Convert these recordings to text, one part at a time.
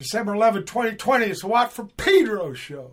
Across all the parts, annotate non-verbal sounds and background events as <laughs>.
December 11, 2020. It's the Watt from Pedro show.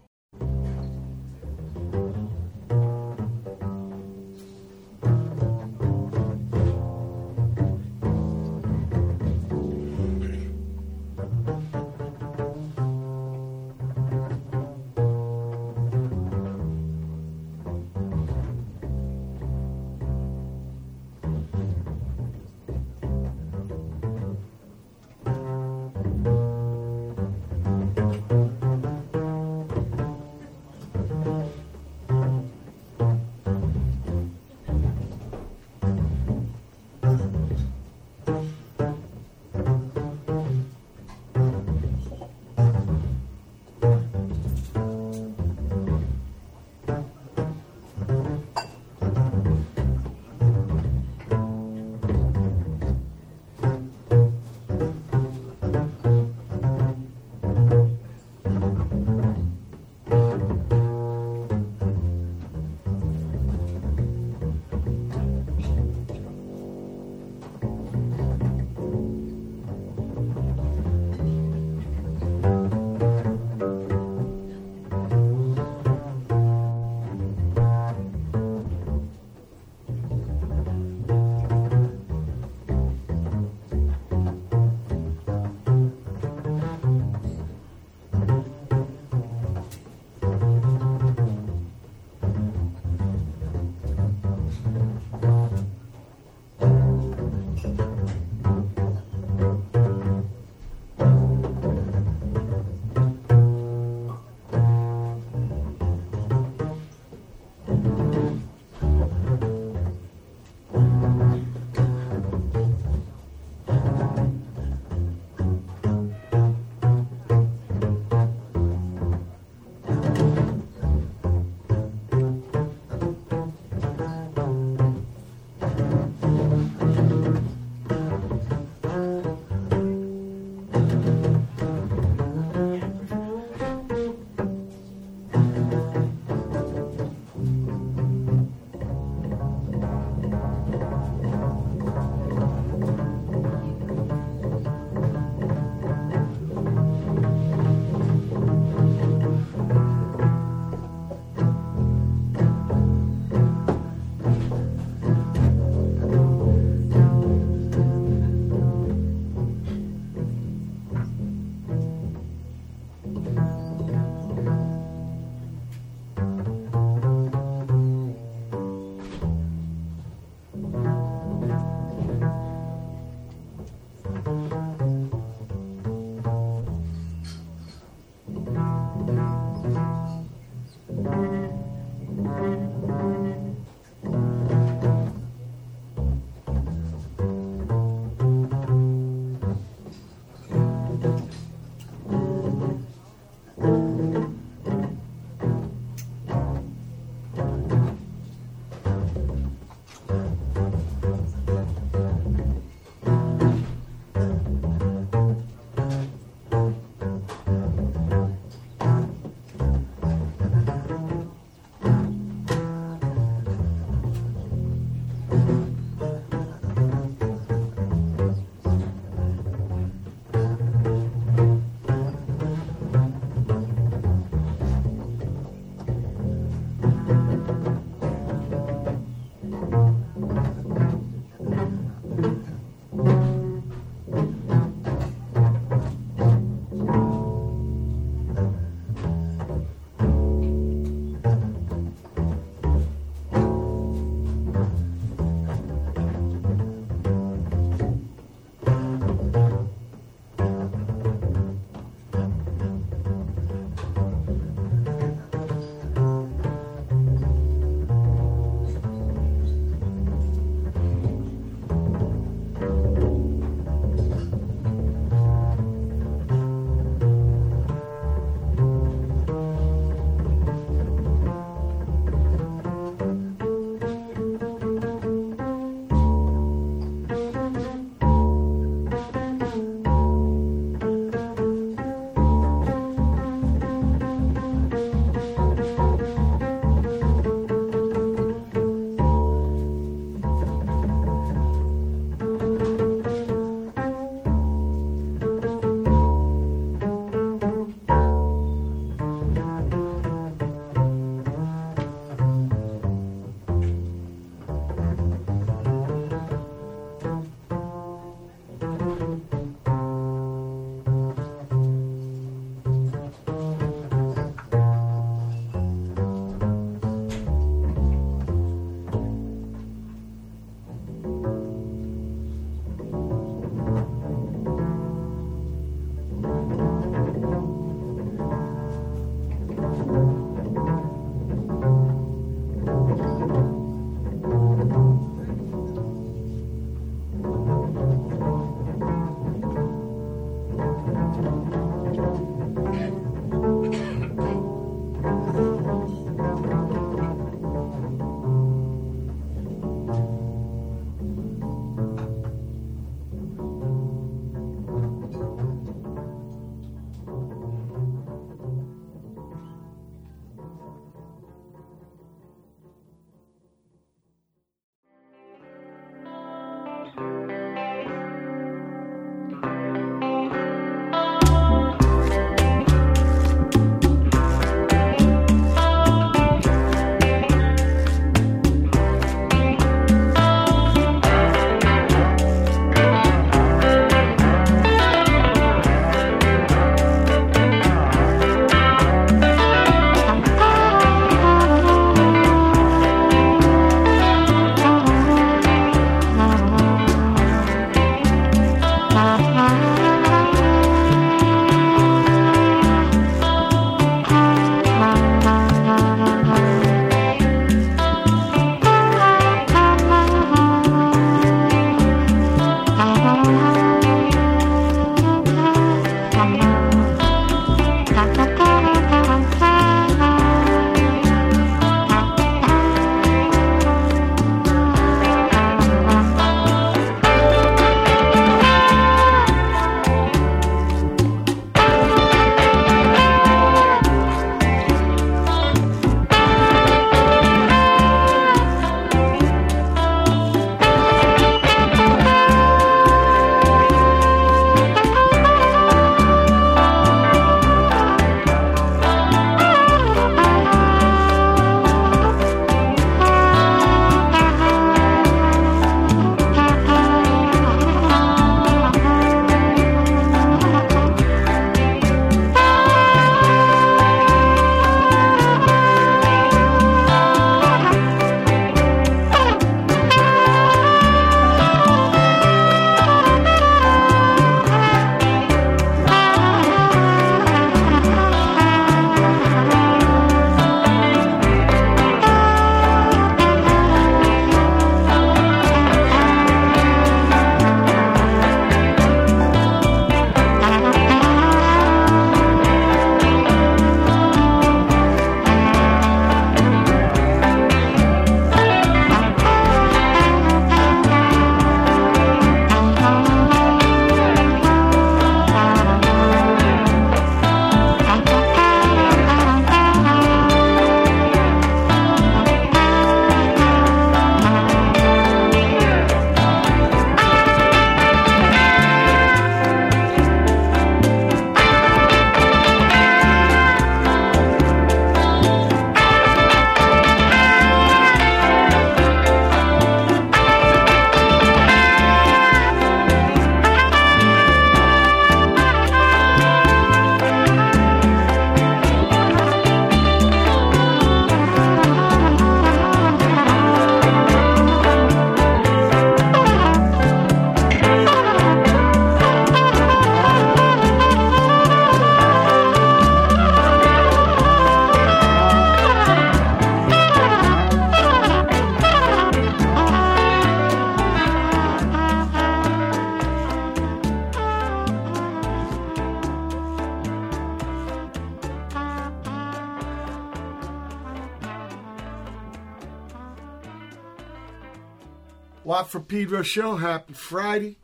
Pedro show. Happy Friday.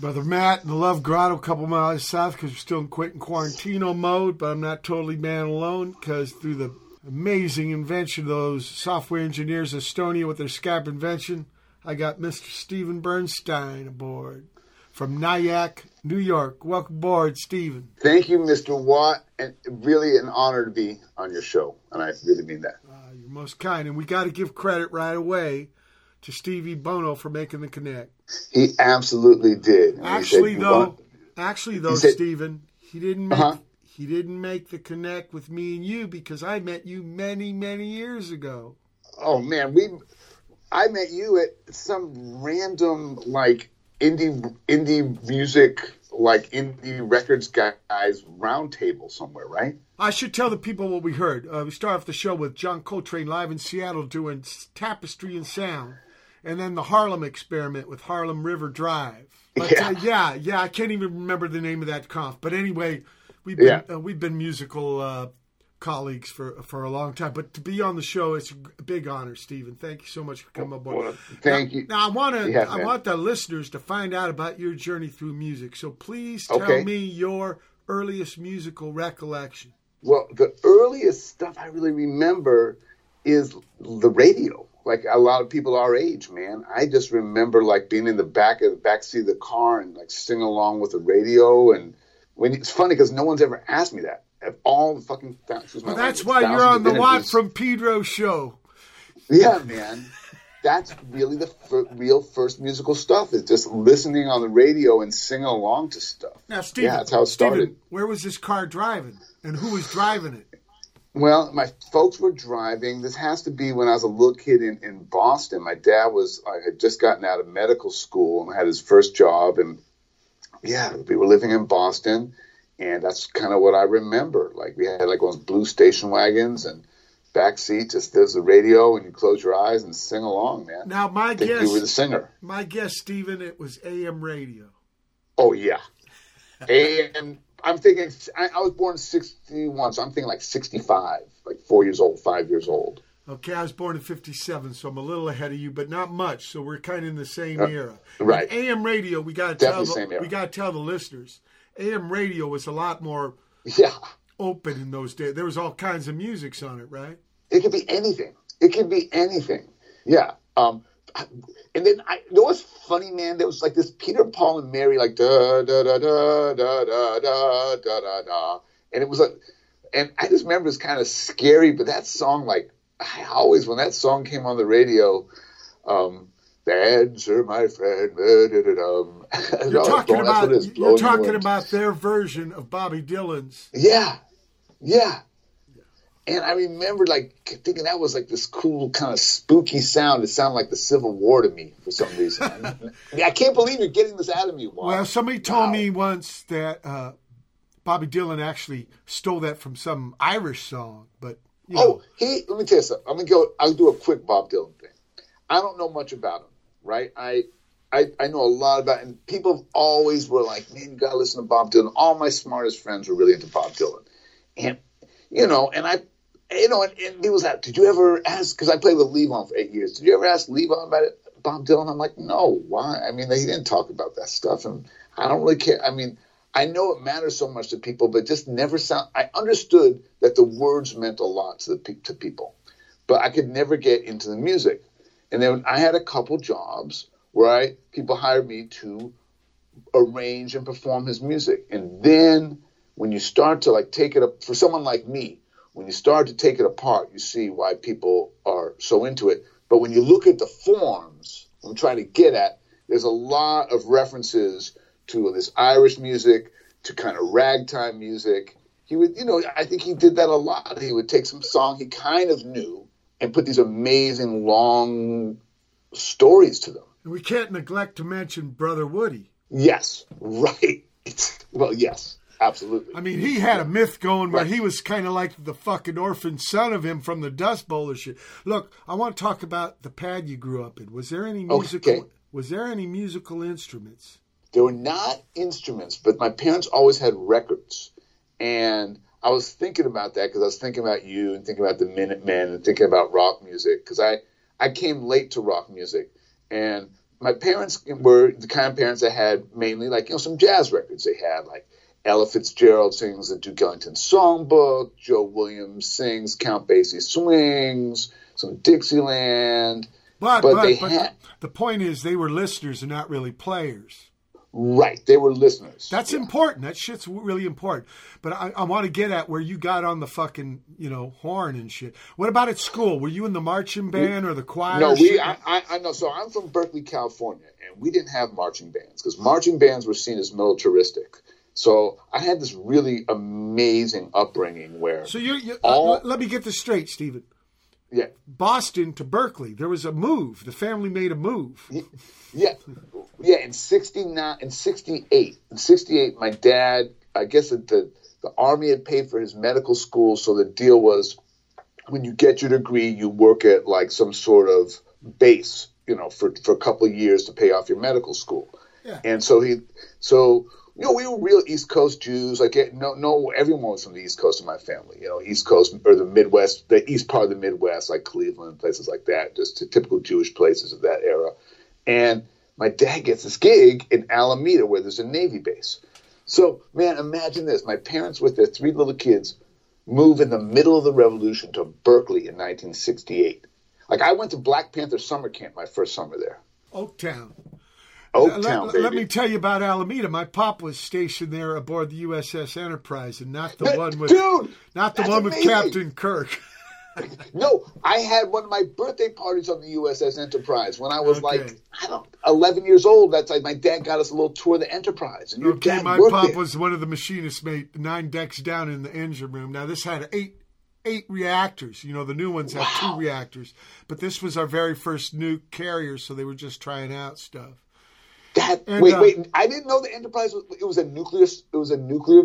Brother Matt in the Love Grotto, a couple miles south because we're still in Quentin Quarantino mode, but I'm not totally man alone because through the amazing invention of those software engineers Estonia with their Skype invention, I got Mr. Steven Bernstein aboard from Nyack, New York. Welcome aboard, Steven. Thank you, Mr. Watt, and really an honor to be on your show, and I really mean that. Uh, you're most kind, and we got to give credit right away to Stevie Bono for making the connect. He absolutely did. And Actually, said, though, "What?" actually though, said- Steven, he didn't make Uh-huh. he didn't make the connect with me and you because I met you many many years ago. oh man, we, I met you at some random like indie indie music like indie records guys roundtable somewhere, right? I should tell the people what we heard. Uh, we start off the show with John Coltrane live in Seattle doing Tapestry in Sound, and then the Harlem Experiment with Harlem River Drive. But Yeah. uh, yeah, yeah, I can't even remember the name of that conf. But anyway, we've been Yeah. uh, we've been musical uh, colleagues for for a long time. But to be on the show, it's a big honor, Steven. Thank you so much for coming aboard. Well, thank now, you. Now I want to Yeah, I man. want the listeners to find out about your journey through music. So please tell Okay. me your earliest musical recollection. Well, the earliest stuff I really remember is the radio. Like a lot of people our age, man. I just remember like being in the back of the back seat of the car and like singing along with the radio. And when it's funny because no one's ever asked me that. Of all the fucking Well, that's why you're on the Watt from Pedro show. Yeah, man. That's really the fir- real first musical stuff is just listening on the radio and singing along to stuff. Now, Steven, Yeah, that's how it started. Steven, where was this car driving, and who was driving it? Well, my folks were driving. This has to be when I was a little kid in, in Boston. My dad was, I had just gotten out of medical school and had his first job. And yeah, we were living in Boston. And that's kind of what I remember. Like we had like those blue station wagons and back seat, just there's the radio and you close your eyes and sing along, man. Now, my I guess, you were the singer. my guess, Steven, it was AM radio. Oh, yeah. and I'm thinking, I, I was born 61, so I'm thinking like 65, like four years old, five years old. Okay, I was born in '57, so I'm a little ahead of you, but not much. So we're kind of in the same Uh, era. right. And AM radio, we got to tell the, we got to tell the listeners, AM radio was a lot more Yeah. open in those days. There was all kinds of musics on it, right? It could be anything. It could be anything. Yeah. Um, and then I, you know what's funny, man? There was like this Peter, Paul, and Mary, like da da da da da da da da da da, and it was like, and I just remember it's kind of scary. But that song, like, I always when that song came on the radio, um, the answer, my friend. Da, da, da, da. You're talking about you're talking about their version of Bobby Dylan's. Yeah, yeah. And I remember like thinking that was like this cool kind of spooky sound. It sounded like the Civil War to me for some reason. I can't believe you're getting this out of me. Juan. Well, somebody told Wow. me once that uh, Bobby Dylan actually stole that from some Irish song, but you know, Oh, he. Let me tell you something. I'm gonna go. I'll do a quick Bob Dylan thing. I don't know much about him, right? I. I, I know a lot about, and people always were like, "Man, you gotta listen to Bob Dylan." All my smartest friends were really into Bob Dylan, and you know, and I, you know, and, and he was like, "Did you ever ask?" Because I played with Levon for eight years. Did you ever ask Levon about it, Bob Dylan? I'm like, no. Why? I mean, he didn't talk about that stuff, and I don't really care. I mean, I know it matters so much to people, but just never sound. I understood that the words meant a lot to the to people, but I could never get into the music. And then I had a couple jobs where I people hired me to arrange and perform his music. And then when you start to like take it up for someone like me, when you start to take it apart, you see why people are so into it. But when you look at the forms, I'm trying to get at, there's a lot of references to this Irish music, to kind of ragtime music. He would, you know, I think he did that a lot. He would take some song he kind of knew and put these amazing long stories to them. and we can't neglect to mention Brother Woody. Yes, <laughs> right. Well, yes, absolutely. I mean, he had a myth going where Right. he was kind of like the fucking orphan son of him from the Dust Bowl or shit. Look, I want to talk about the pad you grew up in. Was there any musical? Okay. Was there any musical instruments? They were not instruments, but my parents always had records. And I was thinking about that because I was thinking about you and thinking about the Minutemen and thinking about rock music because I, I came late to rock music. And my parents were the kind of parents that had mainly like you know some jazz records. They had like Ella Fitzgerald sings the Duke Ellington songbook. Joe Williams sings Count Basie swings. Some Dixieland. But, but, but, but had, the point is, they were listeners and not really players. Right, they were listeners. That's yeah. important. That shit's really important. But I, I want to get at where you got on the fucking you know horn and shit. What about at school? Were you in the marching band or the choir? No, we. I, I, I know. So I'm from Berkeley, California, and we didn't have marching bands because marching bands were seen as militaristic. So I had this really amazing upbringing where. So you, you all, uh, let me get this straight, Steven. Yeah. Boston to Berkeley. There was a move. The family made a move. Yeah. Yeah, in 69 in 68. In 68 my dad, I guess the the army had paid for his medical school, so the deal was when you get your degree, you work at like some sort of base, you know, for for a couple of years to pay off your medical school. Yeah. And so he so you know, we were real East Coast Jews. Like, eh, no, no, everyone was from the East Coast of my family. You know, East Coast or the Midwest, the East part of the Midwest, like Cleveland, places like that, just typical Jewish places of that era. And my dad gets this gig in Alameda, where there's a Navy base. So, man, imagine this: my parents, with their three little kids, move in the middle of the Revolution to Berkeley in 1968. Like, I went to Black Panther summer camp my first summer there. Oaktown. Oaktown, let, let, me tell you about Alameda. My pop was stationed there aboard the USS Enterprise, and not the <laughs> one with dude, not the one amazing. with Captain Kirk. <laughs> no, I had one of my birthday parties on the USS Enterprise when I was okay. like I don't eleven years old. That's like my dad got us a little tour of the Enterprise. And your okay, my pop there. was one of the machinists, made nine decks down in the engine room. Now this had eight eight reactors. You know, the new ones have two reactors, but this was our very first nuke carrier, so they were just trying out stuff. That and, wait, uh, wait. I didn't know the Enterprise was. It was a nuclear. It was a nuclear.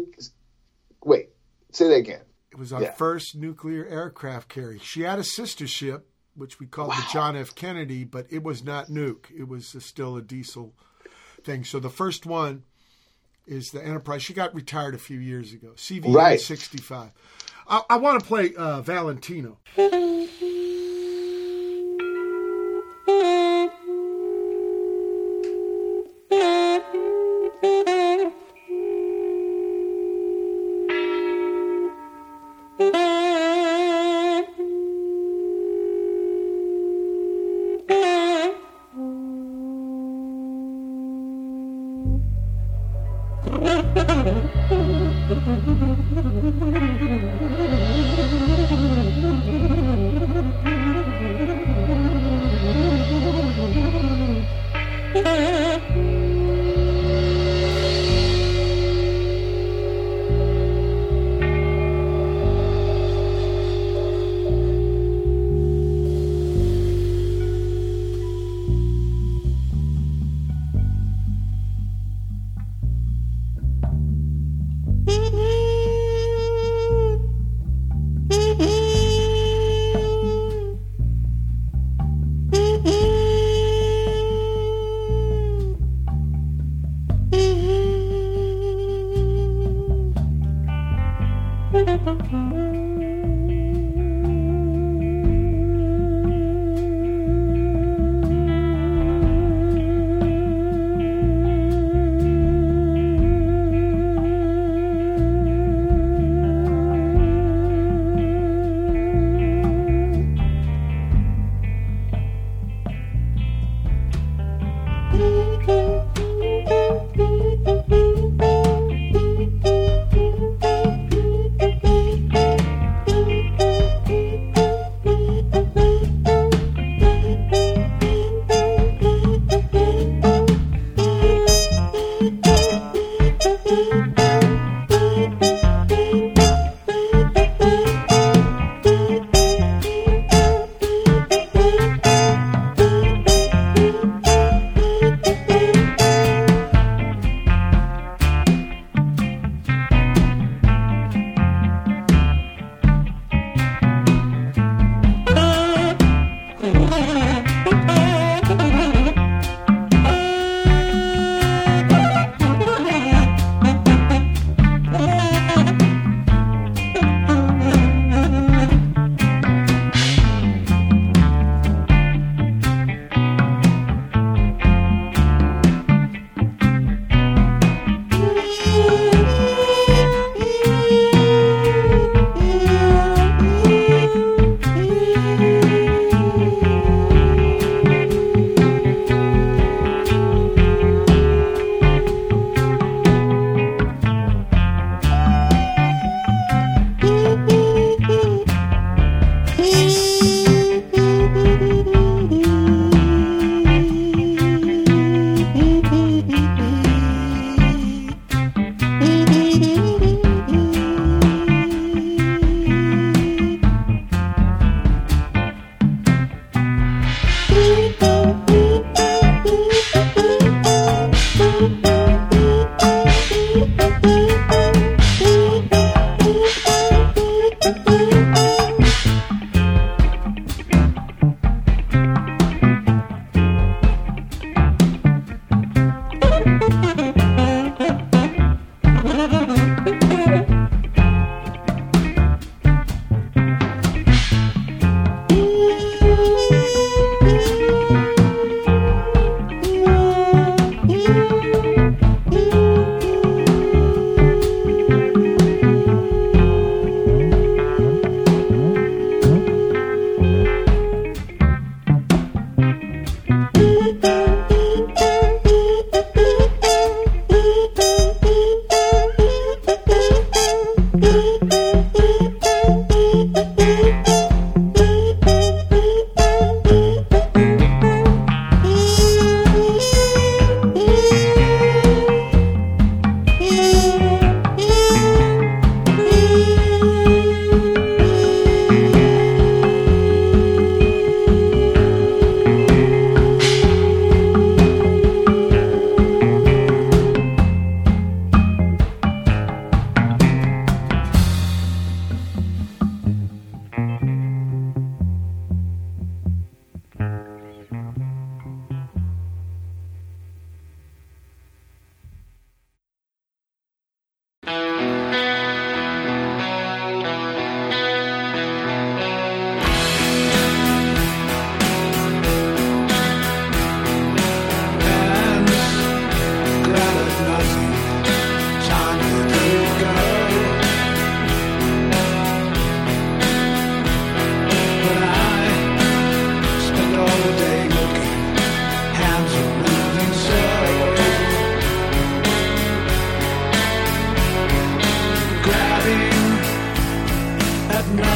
Wait, say that again. It was our yeah. first nuclear aircraft carrier. She had a sister ship, which we called wow. the John F. Kennedy, but it was not nuke. It was a, still a diesel thing. So the first one is the Enterprise. She got retired a few years ago. CV right. 65. I, I want to play uh, Valentino.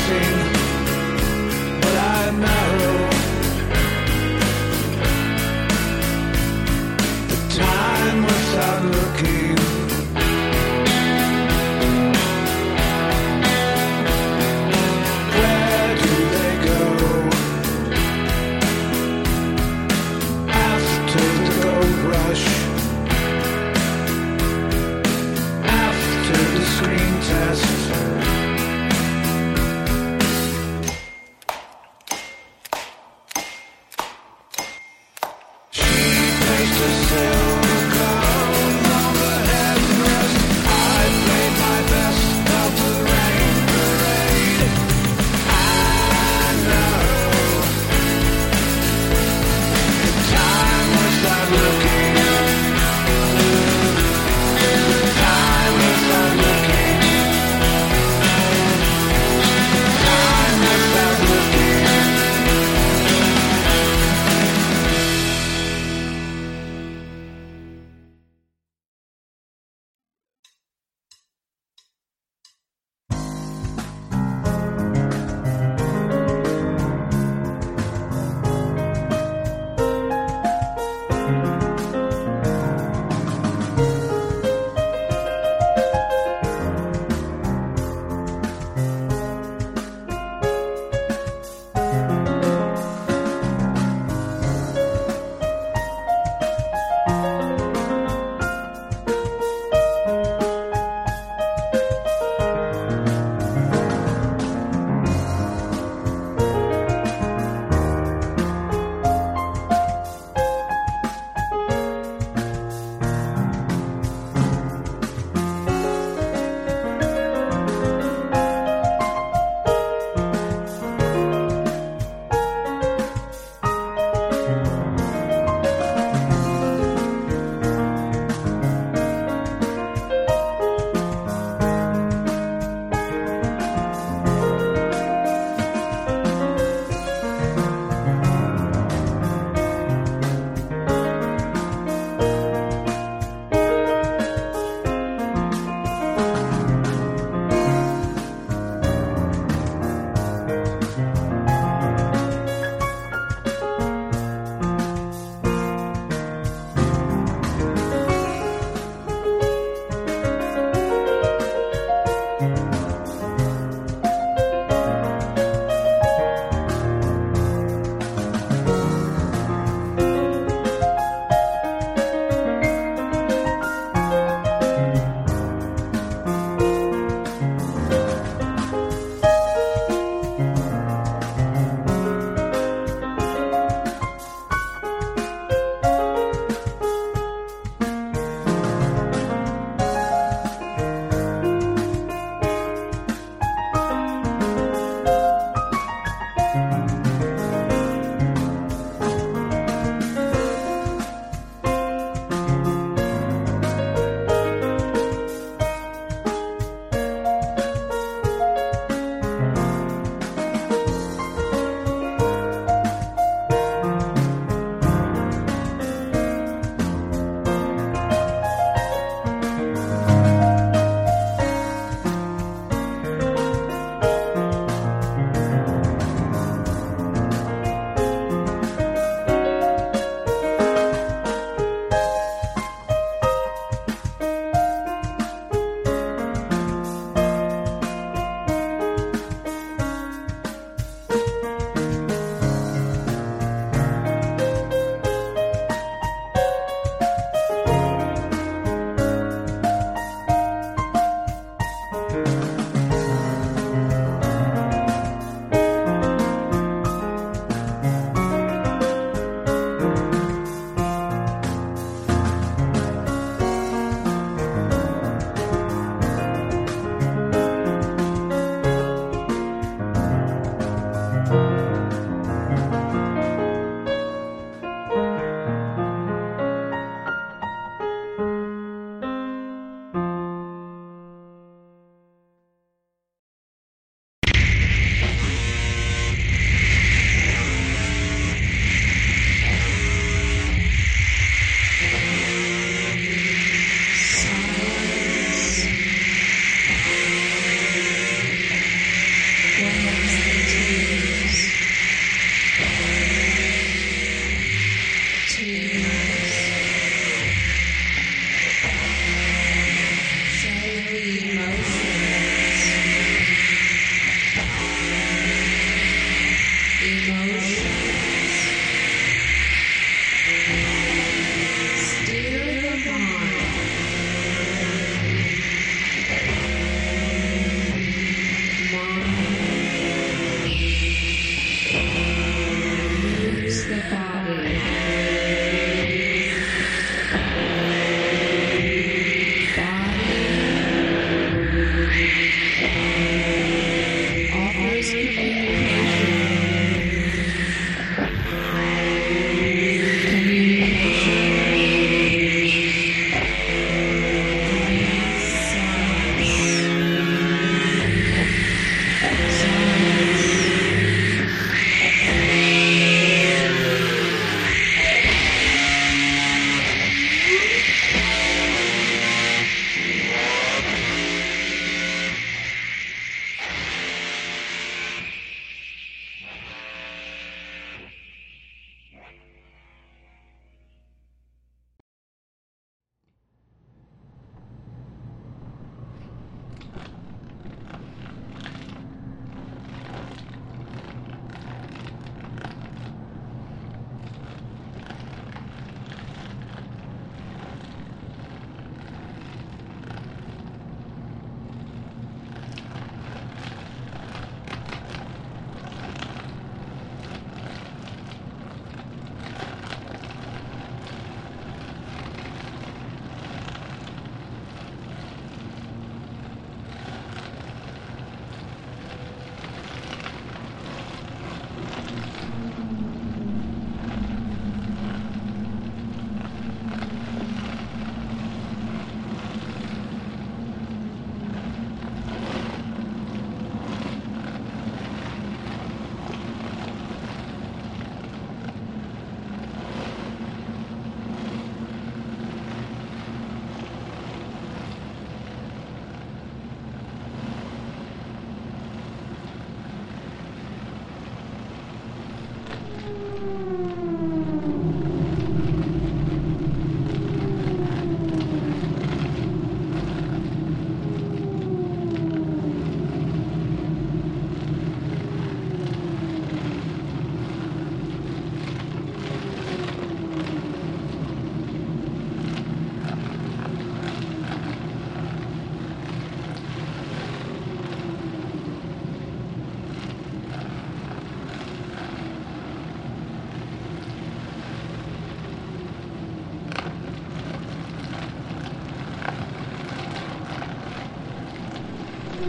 Waiting,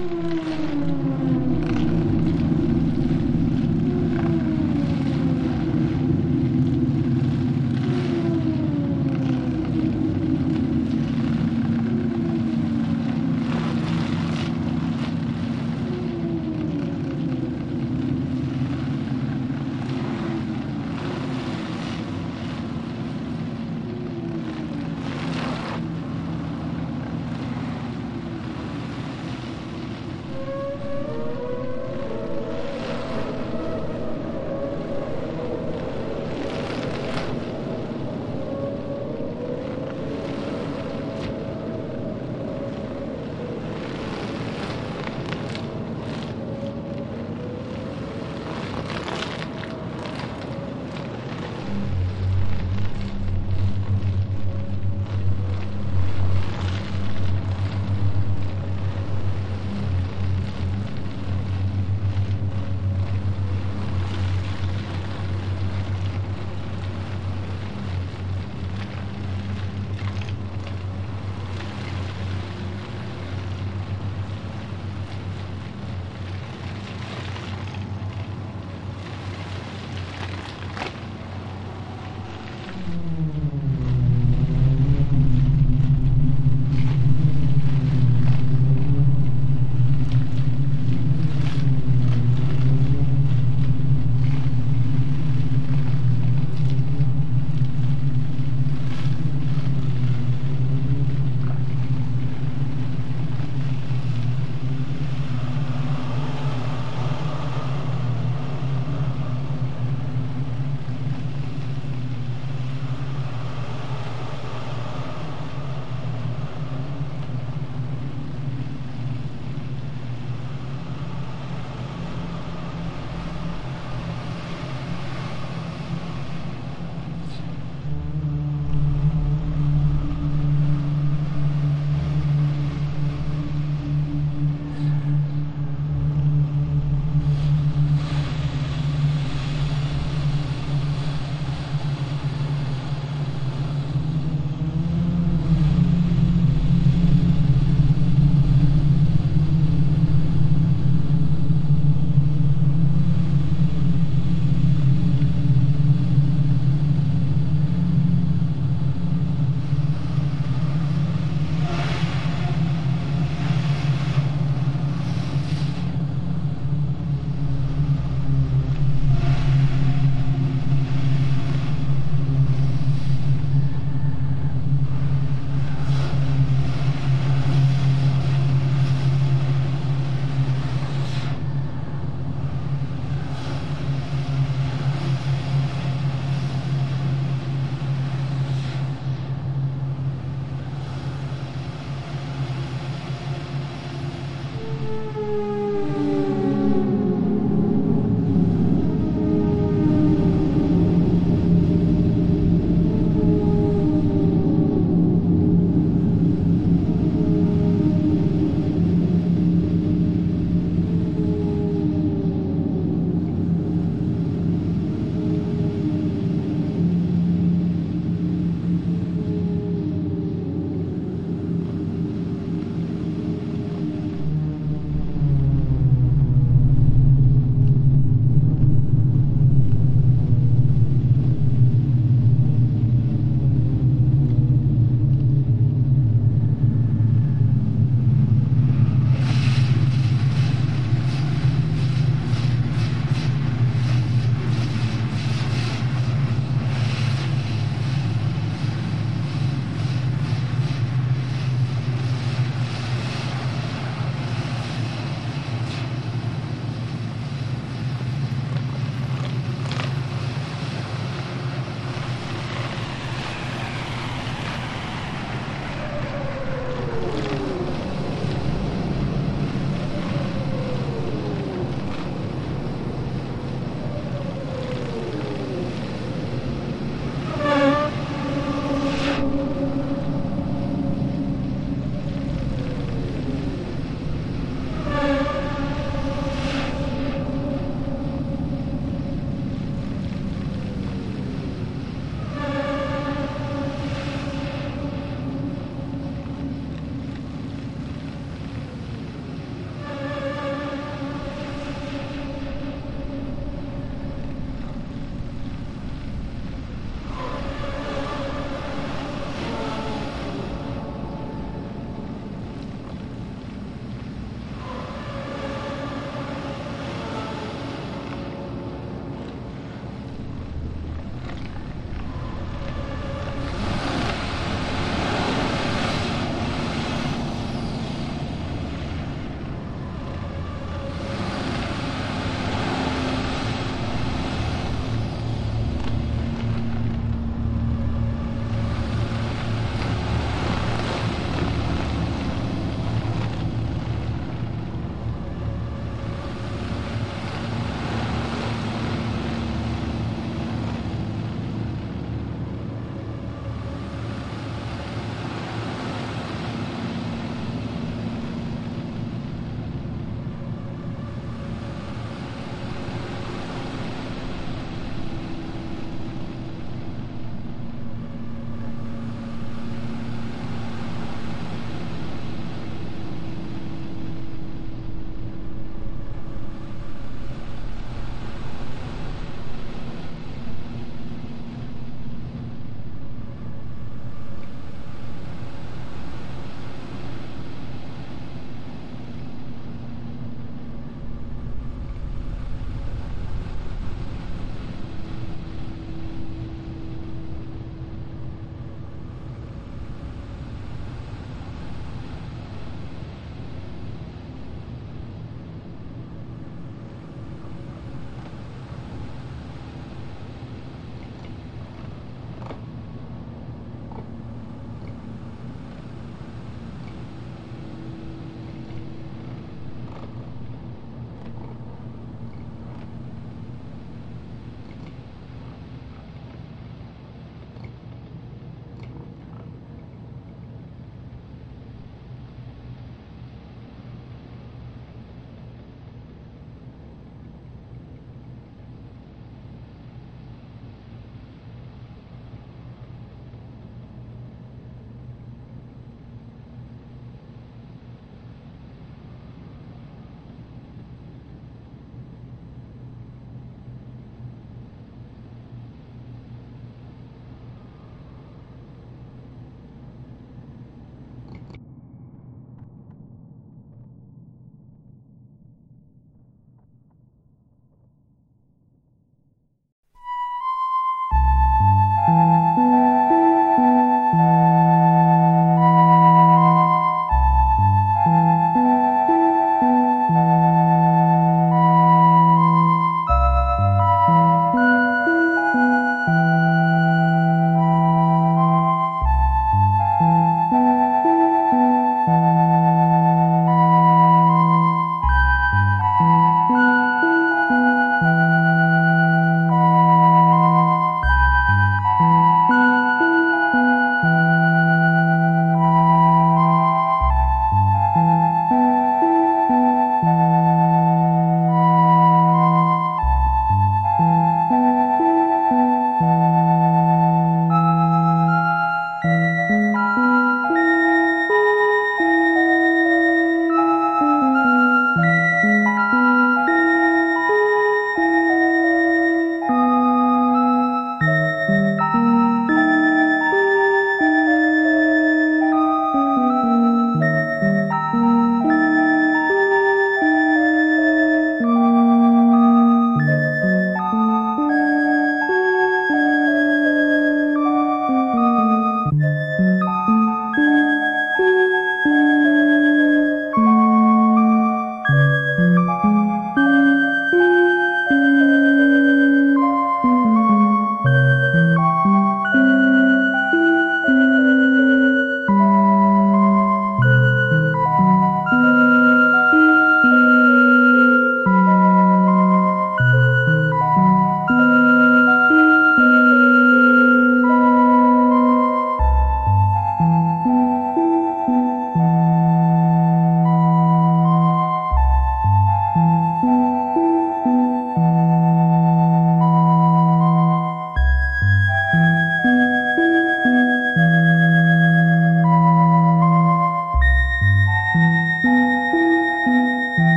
Mm-hmm.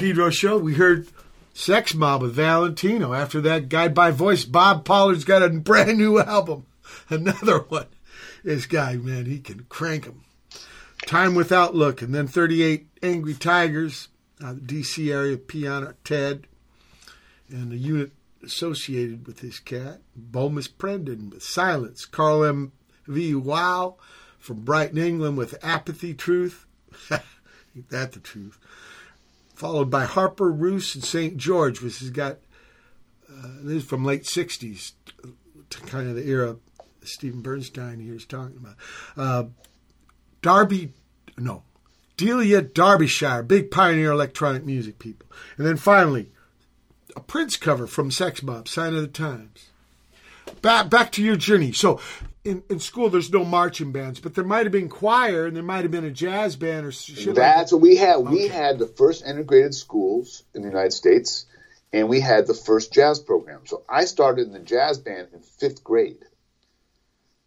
Pedro show, we heard Sex Mob with Valentino. After that, Guided by Voices, Bob Pollard's got a brand new album. <laughs> Another one. This guy, man, he can crank 'em. Time Without Looking, and then 38 Angry Tigers, uh, DC area, Piano Ted, and the unit associated with his cat, Bomis Prendin with Silence, Karl M. V. Waugh from Brighton, England with Apathy Truth. <laughs> Ain't that the truth? Followed by Harper Russe and St. George, which has got, uh, this is from late 60s, to kind of the era Steven Bernstein here is talking about. Uh, Darby, no, Delia Derbyshire, big pioneer electronic music people. And then finally, a Prince cover from Sex Mob, Sign of the Times. Back, back to your journey. So, in, in school, there's no marching bands, but there might have been choir and there might have been a jazz band or shit That's that. what we had. We had the first integrated schools in the United States, and we had the first jazz program. So I started in the jazz band in fifth grade.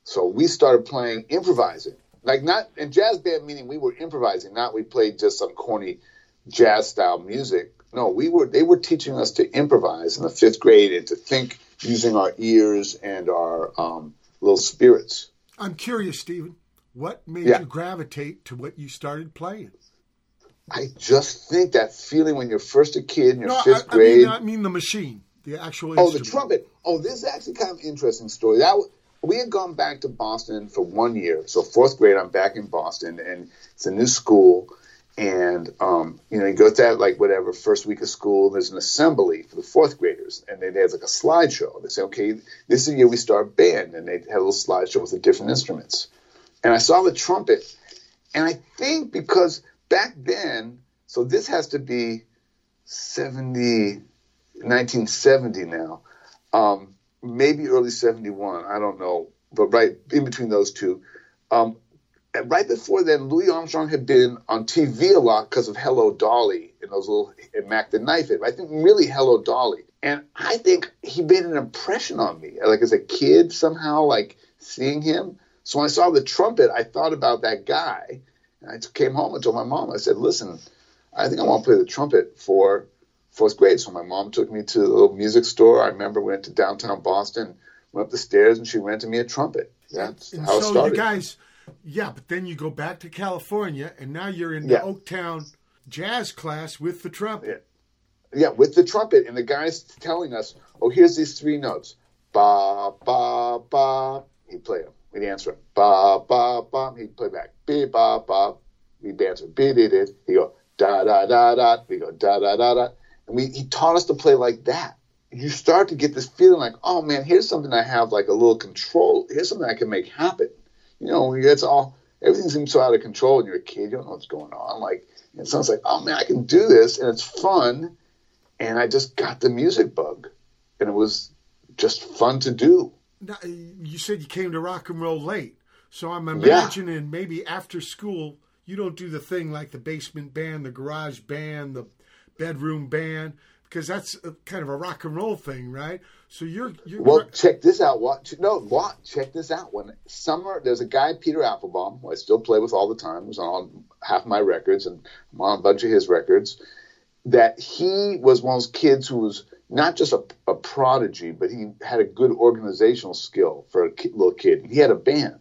So we started playing improvising, like not in jazz band meaning we were improvising, not we played just some corny jazz style music. No, we were they were teaching us to improvise in the fifth grade and to think using our ears and our um, little spirits. I'm curious, Steven. What made Yeah. you gravitate to what you started playing? I just think that feeling when you're first a kid in your No, fifth I grade. mean, I mean the machine, the actual Oh, the trumpet. Oh, this is actually kind of an interesting story. That we had gone back to Boston for one year. So fourth grade, I'm back in Boston, and it's a new school. And um, you know, you go to that like whatever first week of school. There's an assembly for the fourth graders, and they, they have like a slideshow. They say, okay, this is year we start band, and they had a little slideshow with the different instruments. And I saw the trumpet, and I think because back then, so this has to be 70, 1970 now um, maybe early 71, I don't know, but right in between those two. Um, right before then, Louis Armstrong had been on TV a lot because of Hello Dolly and those little and Mack the Knife It. I think really Hello Dolly. And I think he made an impression on me, like as a kid somehow, like seeing him. So when I saw the trumpet, I thought about that guy. And I came home and told my mom, I said, listen, I think I want to play the trumpet for fourth grade. So my mom took me to the little music store. I remember we went to downtown Boston, went up the stairs, and she rented me a trumpet. That's And how it so started. you guys, yeah, but then you go back to California, and now you're in Yeah. the Oaktown jazz class with the trumpet. yeah, with the trumpet, and the guy's telling us, "Oh, here's these three notes: ba ba ba." He'd play them. We'd answer him. Ba ba ba. He'd play back. Be ba ba. We'd answer. Be did it. He'd go da da da da. We go da da da da. And we he taught us to play like that. You start to get this feeling like, oh man, here's something I have like a little control. Here's something I can make happen. You know, it's all everything seems so out of control, and you're a kid. You don't know what's going on. Like, it sounds like, oh man, I can do this, and it's fun and I just got the music bug, and it was just fun to do. Now, you said you came to rock and roll late, so I'm imagining maybe after school you don't do the thing like the basement band, the garage band, the bedroom band, because that's kind of a rock and roll thing, right? So you're you're Well, check this out. What? No, what? Check this out. When summer, there's a guy, Peter Applebaum, who I still play with all the time. Was on half my records, and I'm on a bunch of his records. That he was one of those kids who was not just a, a prodigy, but he had a good organizational skill for a little kid. He had a band,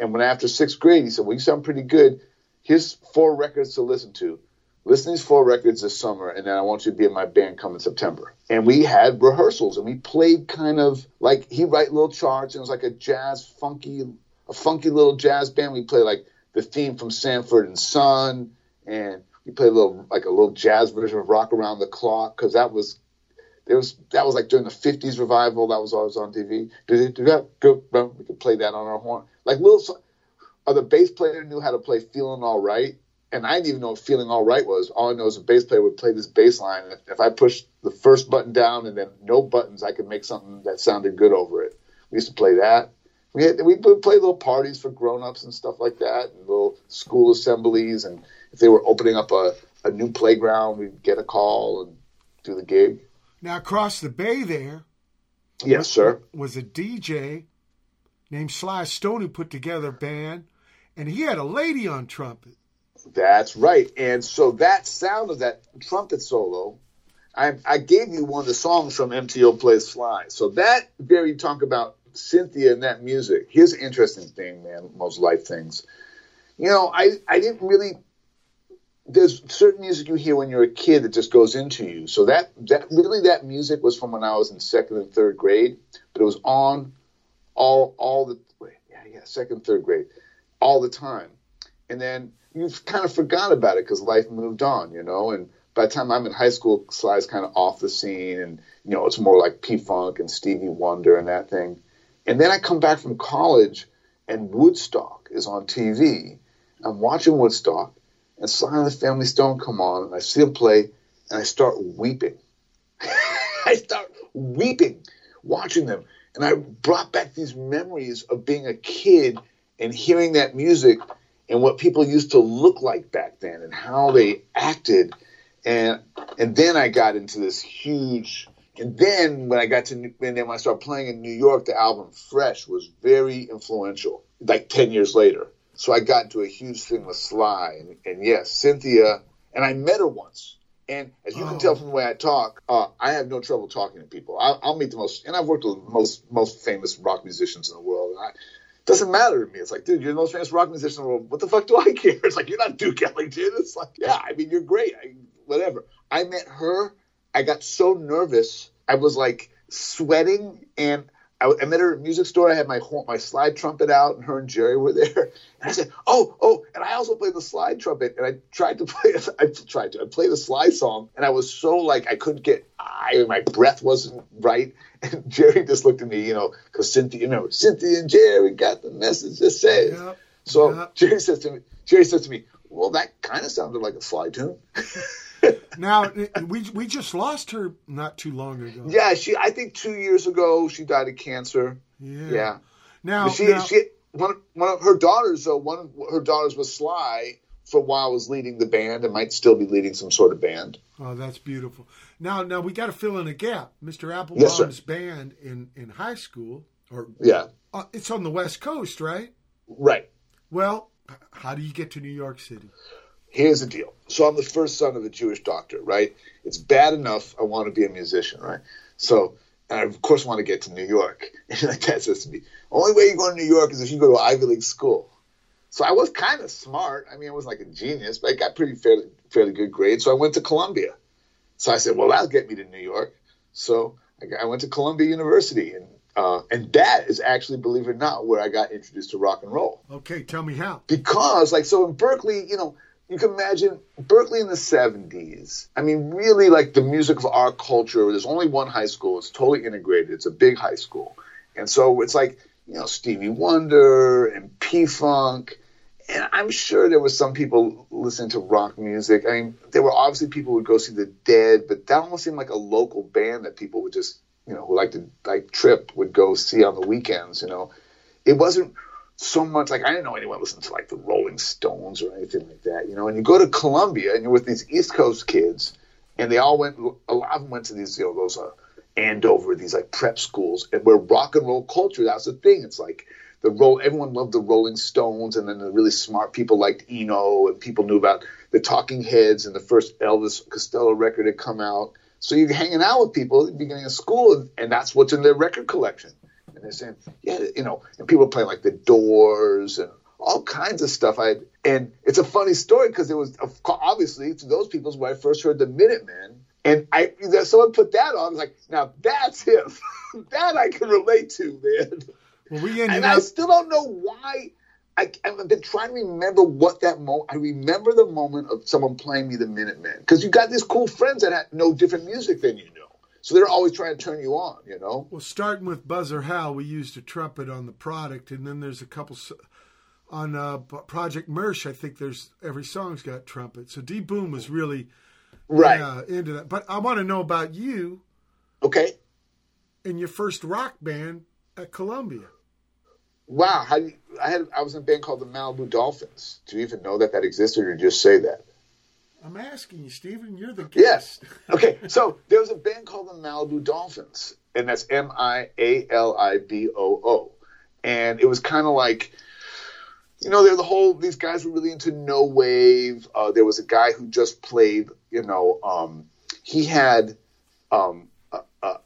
and when after sixth grade, he said, "Well, you sound pretty good. Here's four records to listen to." Listen to these four records this summer, and then I want you to be in my band come in September. And we had rehearsals, and we played kind of like he write little charts, and it was like a jazz, funky, a funky little jazz band. We played like the theme from Sanford and Son, and we played a little like a little jazz version of Rock Around the Clock because that was there was that was like during the '50s revival. That was always on TV. We could play that on our horn, like little. Uh, the bass player knew how to play "Feeling All Right." And I didn't even know what feeling all right was. All I know is a bass player would play this bass line. And if I pushed the first button down and then no buttons, I could make something that sounded good over it. We used to play that. We had, we would play little parties for grown-ups and stuff like that, and little school assemblies. And if they were opening up a, a new playground, we'd get a call and do the gig. now across the bay there Yes, sir. was a DJ named Sly Stone who put together a band, and he had a lady on trumpet. That's right. And so that sound of that trumpet solo, I, I gave you one of the songs from MTO Plays Sly. So that very talk about Cynthia and that music. Here's an interesting thing, man. Most life things. You know, I I didn't really. There's certain music you hear when you're a kid that just goes into you. So that that really that music was from when I was in second and third grade, but it was on all all the yeah yeah second third grade all the time, and then you've kind of forgot about it because life moved on, you know. And by the time I'm in high school, Sly's kind of off the scene, and you know it's more like P Funk and Stevie Wonder and that thing. And then I come back from college, and Woodstock is on TV. I'm watching Woodstock, and Sly and the Family Stone come on, and I see them play, and I start weeping. <laughs> I start weeping watching them, and I brought back these memories of being a kid and hearing that music and what people used to look like back then and how they acted and and then I got into this huge and then when I got to and then when I started playing in New York the album Fresh was very influential like 10 years later so I got into a huge thing with Sly and, and yes Cynthia and I met her once and as you can Oh. tell from the way I talk, uh, I have no trouble talking to people. I'll, I'll meet the most, and I've worked with most most famous rock musicians in the world. I, doesn't matter to me. It's like, dude, you're the most famous rock musician in the world. What the fuck do I care? <laughs> It's like you're not Duke Ellington. <laughs> It's like, yeah, I mean, you're great. I, whatever. I met her. I got so nervous. I was like sweating, and I, I met her at a music store. I had my my slide trumpet out, and her and Jerry were <laughs> there. And I said, "Oh, oh!" And I also played the slide trumpet. And I tried to <laughs> play. I tried to. I played the slide song, and I was so like I couldn't get. I my breath wasn't right. <laughs> And Jerry just looked at me, you know, because Cynthia, you know, Cynthia and Jerry got the message that says. Yep. So Yep. Jerry says to me, Jerry says to me, "Well, that kind of sounded like a slide tune." Now we we just lost her not too long ago. yeah, she. I think two years ago she died of cancer. Yeah. Yeah. Now, But she, now she, one, of- one of her daughters, though, one of her daughters was Sly for a while, was leading the band and might still be leading some sort of band. oh, that's beautiful. Now, now we got to fill in a gap. Mr. Yes. Applebaum's band in in high school, or Yeah, uh, it's on the West Coast, right? right. Well, how do you get to New York City? Here's the deal. So I'm the first son of a Jewish doctor, right? It's bad enough I want to be a musician, right? So, and I of course want to get to New York. <laughs> And my dad says to me, only way you go to New York is if you go to Ivy League school. So I was kind of smart. I mean, I was like a genius, but I got pretty fairly, fairly good grades. So I went to Columbia. So I said, well, that'll get me to New York. So I, went to Columbia University, and uh, and that is actually, believe it or not, where I got introduced to rock and roll Okay, tell me how. because like so in Berkeley, you know, you can imagine Berkeley in the 70s. I mean, really like the music of our culture. There's only one high school. It's totally integrated. It's a big high school. And so it's like, you know, Stevie Wonder and P-Funk. And I'm sure there was some people listening to rock music. I mean, there were obviously people who would go see the Dead, but that almost seemed like a local band that people would just, you know, who like to like trip would go see on the weekends, you know. It wasn't so much like I didn't know anyone listened to like the Rolling Stones or anything like that, you know. And you go to Columbia and you're with these East Coast kids, and they all went. A lot of them went to these, you know, those uh, Andover, these like prep schools, and where rock and roll culture. That's the thing. It's like the roll. Everyone loved the Rolling Stones, and then the really smart people liked Eno, and people knew about the Talking Heads, and the first Elvis Costello record had come out. So you're hanging out with people at the beginning of school, and, and that's what's in their record collection and they're saying, yeah, you know, and people playing like the Doors and all kinds of stuff. I and it's a funny story because it was obviously to those people's where I first heard the Minutemen, and I someone put that on. I was like, now that's him. <laughs> that I can relate to, man. Well, we And I still don't know why. I, I've been trying to remember what that moment. I remember the moment of someone playing me the Minutemen because you got these cool friends that had no different music than you know, so they're always trying to turn you on. You know. Well, starting with Buzz or Howl, we used a trumpet on the product, and then there's a couple on uh, Project Mersh. I think there's every song's got trumpet. So D. Boon was really Right. uh, into that. But I want to know about you Okay. In your first rock band at Columbia. Wow, how you, I had I was in a band called the Malibu Dolphins. Do you even know that that existed, or just say that? I'm asking you, Steven. You're the Yes. guest. <laughs> Okay, so there was a band called the Malibu Dolphins, and that's M I A L I B O O, and it was kind of like you know, they're the whole. These guys were really into no wave. Uh, there was a guy who just played. You know, um, he had um, a,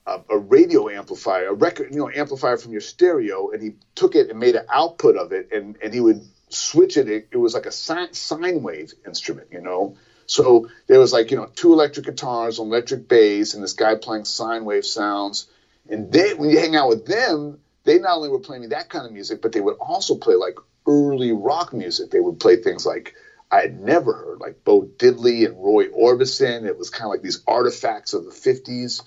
a, a radio amplifier, a record, you know, amplifier from your stereo, and he took it and made an output of it, and and he would switch it. It, it was like a sine, sine wave instrument, you know. So there was like you know two electric guitars, an electric bass, and this guy playing sine wave sounds. And they, when you hang out with them, they not only were playing me that kind of music, but they would also play like early rock music. They would play things like I had never heard, like Bo Diddley and Roy Orbison. It was kind of like these artifacts of the 50s,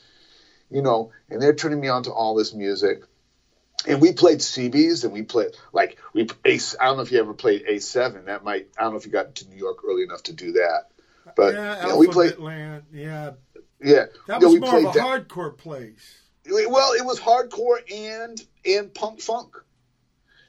you know, and they're turning me on to all this music. And we played CBs and we played like we Ace. I don't know if you ever played A7. That might I don't know if you got to New York early enough to do that. But yeah, you know, we played Land. Yeah, yeah. that you know, was we more of a that- hardcore place. well, it was hardcore and and punk funk.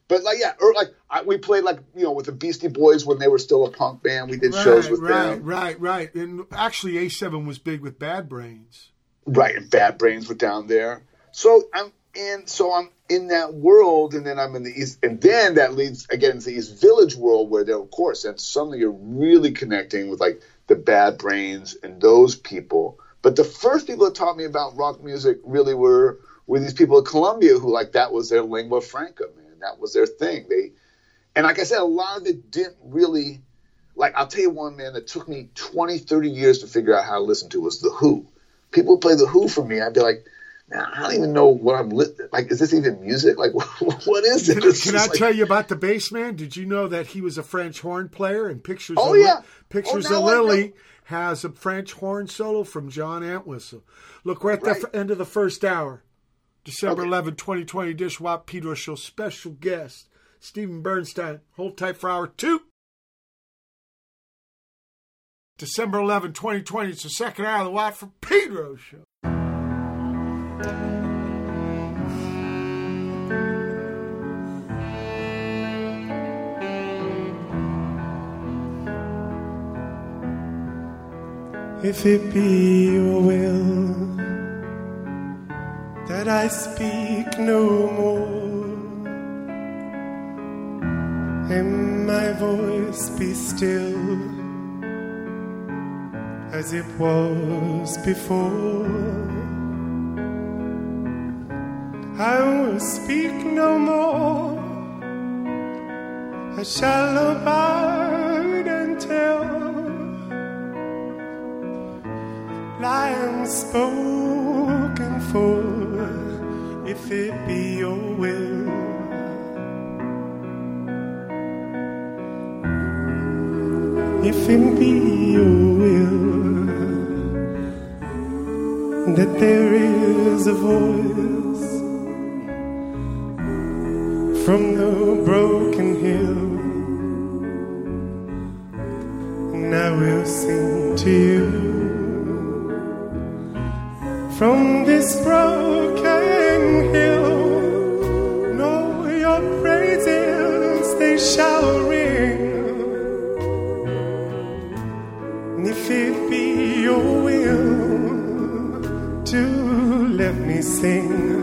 But like yeah, or like I, we played like you know with the Beastie Boys when they were still a punk band. We did shows with right, them. right, right. Right. And actually, A7 was big with Bad Brains. Right, and Bad Brains were down there. So I'm in. So I'm in that world, and then I'm in the East, and then that leads again to the East Village world, where there, of course, and suddenly you're really connecting with like the Bad Brains and those people. But the first people that taught me about rock music really were were these people at Columbia who like that was their lingua franca, man. That was their thing. They and like I said, a lot of it didn't really like I'll tell you one man that took me 20, 30 years to figure out how to listen to was the Who. People would play the Who for me, I'd be like, man, I don't even know what I'm li- like. Is this even music? Like, <laughs> what is it? Can, It's can I like- tell you about the bass man? Did you know that he was a French horn player? And Pictures Oh, of Li- yeah. Pictures Oh, of now I know. Lily has a French horn solo from John Entwistle. Look, we're at the f- end of the first hour. December Okay. 11, 2020, Dish Wop Pedro Show special guest, Steven Bernstein. Hold tight for hour two. December 11, 2020, it's the second hour of the Watt for Pedro Show. If it be your will that I speak no more, and my voice be still as it was before, I will speak no more. I shall abide until I lie spoken for if it be your will. If it be your will that there is a voice from the broken hill, and I will sing to you from this broken hill. Know your praises, they shall ring. And if it be your will to let me sing.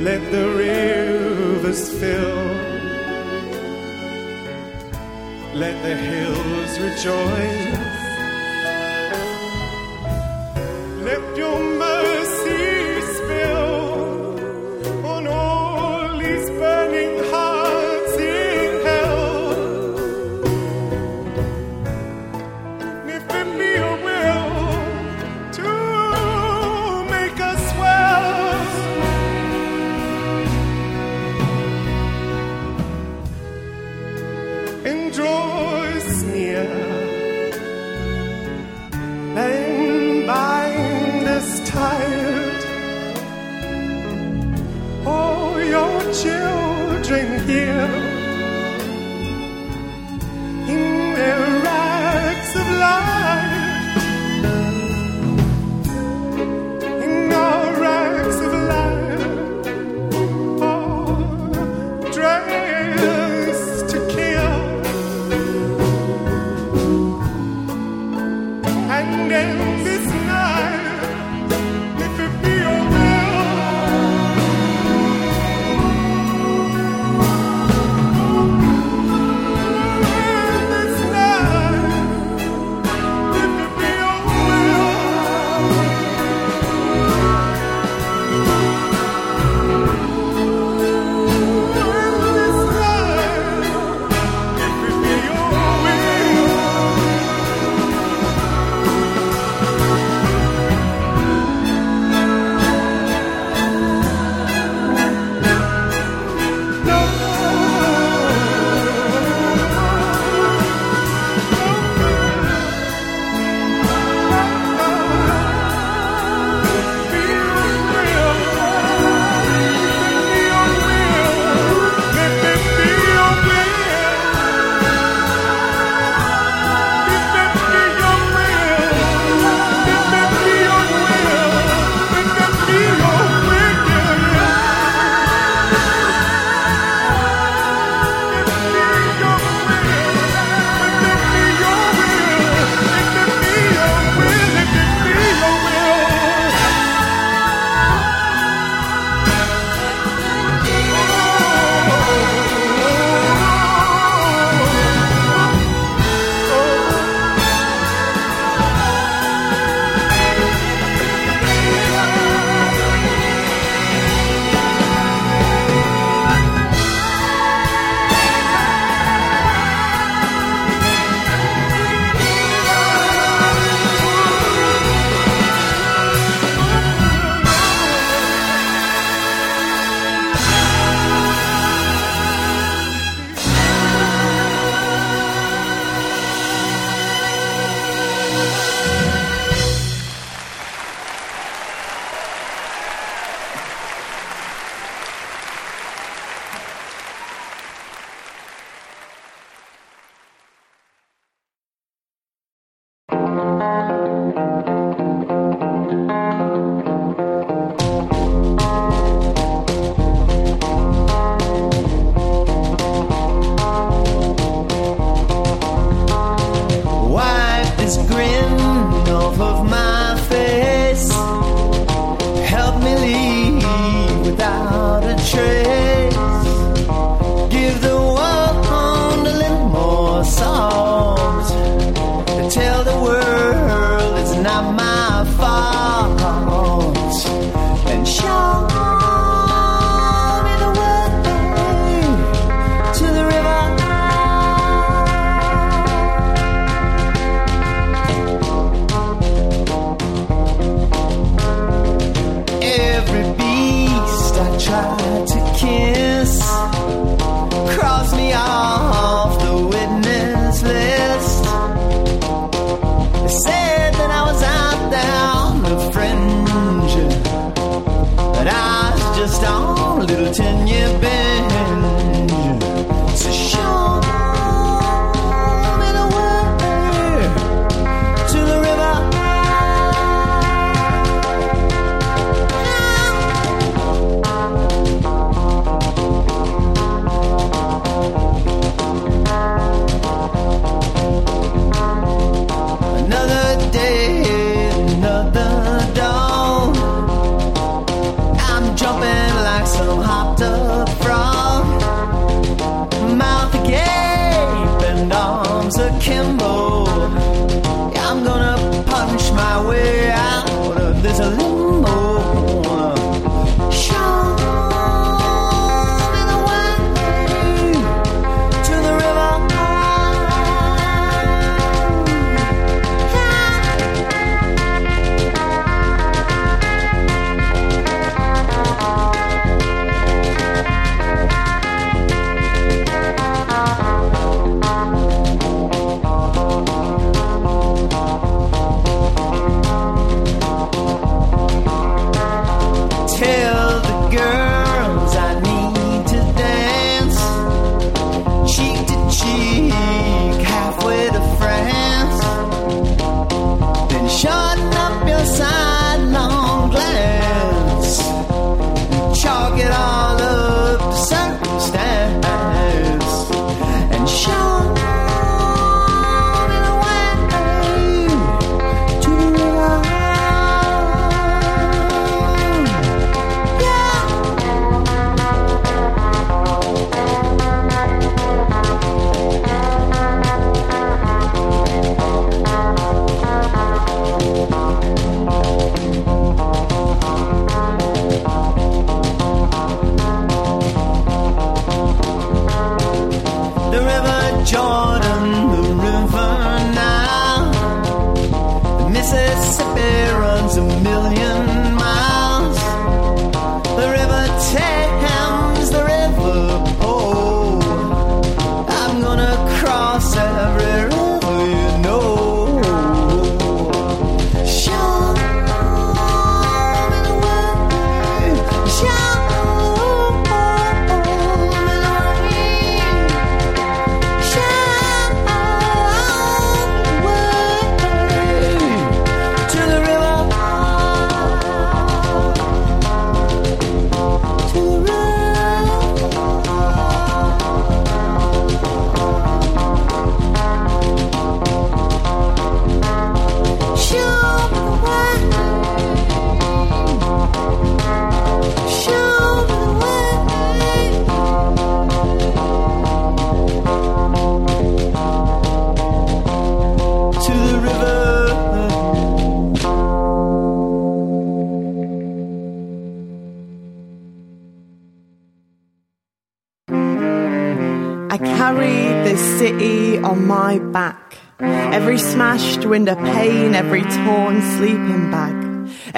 Let the rivers fill, let the hills rejoice.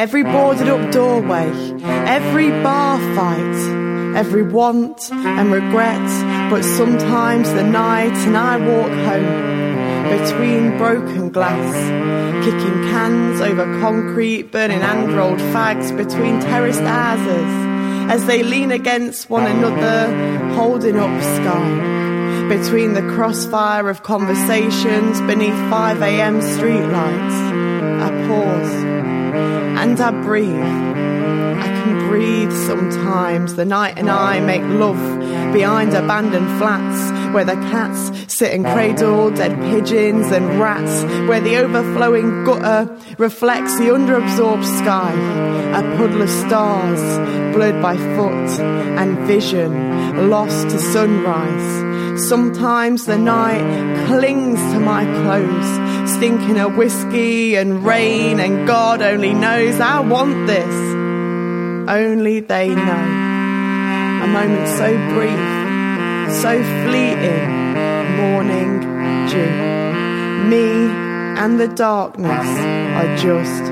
Every boarded up doorway, every bar fight, every want and regret. But sometimes the night and I walk home between broken glass, kicking cans over concrete, burning hand rolled fags between terraced houses as they lean against one another, holding up sky. Between the crossfire of conversations beneath 5 a.m. streetlights, I pause and I breathe. I can breathe sometimes. The night and I make love behind abandoned flats where the cats sit and cradle dead pigeons and rats, where the overflowing gutter reflects the underabsorbed sky, a puddle of stars blurred by foot and vision lost to sunrise. Sometimes the night clings to my clothes, stinking of whiskey and rain, and God only knows I want this. Only they know. A moment so brief, so fleeting, morning dew. Me and the darkness are just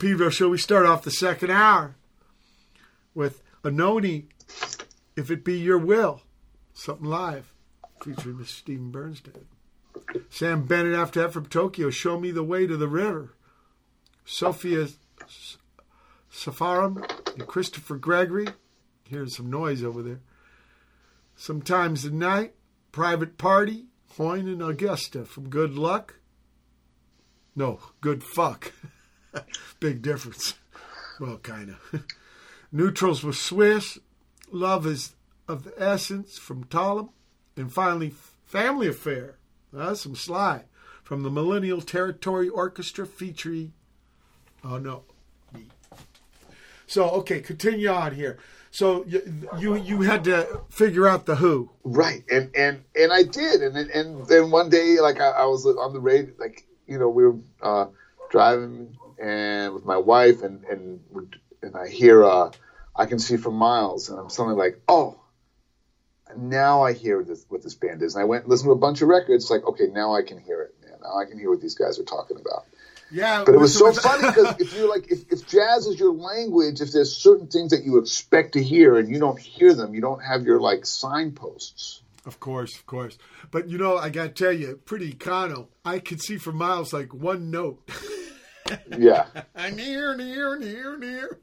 Pedro show. We start off the second hour with Anohni, If It Be Your Will, something live. featuring Mr. Steven Bernstein. Samm Bennett after that from Tokyo, Show Me the Way to the River. Sophie Sparham and Christopher Gregory. Hearing some noise over there. Sometimes at night, Private Party, Hoyne and Augusta from Good Luck. No, Good Fuck. <laughs> <laughs> Big difference. Well, kind of. <laughs> Neutrals with Swiss. Love is of the Essence from Thollem. And finally, Family Affair. That's some sly. From the Millennial Territory Orchestra featuring. Oh, no. So, okay, continue on here. So you, you you had to figure out the who. Right, and and and I did, and and then one day, like I, I was on the radio, like you know, we were uh, driving and with my wife, and and and I hear, uh, I can see for miles, and I'm suddenly like, oh, now I hear this, what this band is, and I went and listened to a bunch of records, like, okay, now I can hear it, man. Now I can hear what these guys are talking about. Yeah, But it was so funny because if you're like, if, if jazz is your language, if there's certain things that you expect to hear and you don't hear them, you don't have your like signposts. Of course, of course. But you know, I got to tell you, pretty econo. I could see for miles like one note. <laughs> Yeah. <laughs> I'm here near, near, near, near.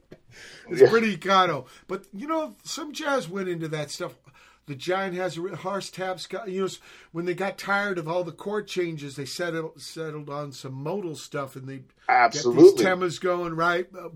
It's Yeah. pretty econo. But you know, some jazz went into that stuff. The Giant has a horse tabs. You know, when they got tired of all the chord changes, they settled settled on some modal stuff, and they Absolutely. get these temas going right, uh,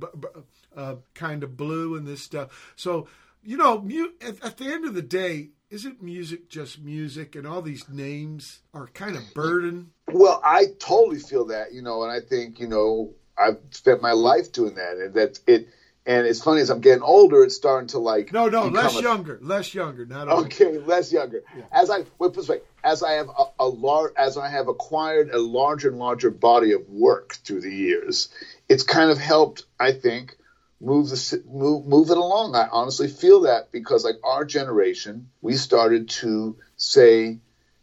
uh, kind of blue and this stuff. So you know, mu- at, at the end of the day, isn't music just music? And all these names are kind of burden. Well, I totally feel that, you know, and I think, you know, I've spent my life doing that, and that it. And it's funny as I'm getting older, it's starting to like No, no, less a- younger, less younger, not older. Okay, less younger. As I well, put it this way, as I have a, a large, as I have acquired a larger and larger body of work through the years, it's kind of helped. I think move the move move it along. I honestly feel that because like our generation, we started to say,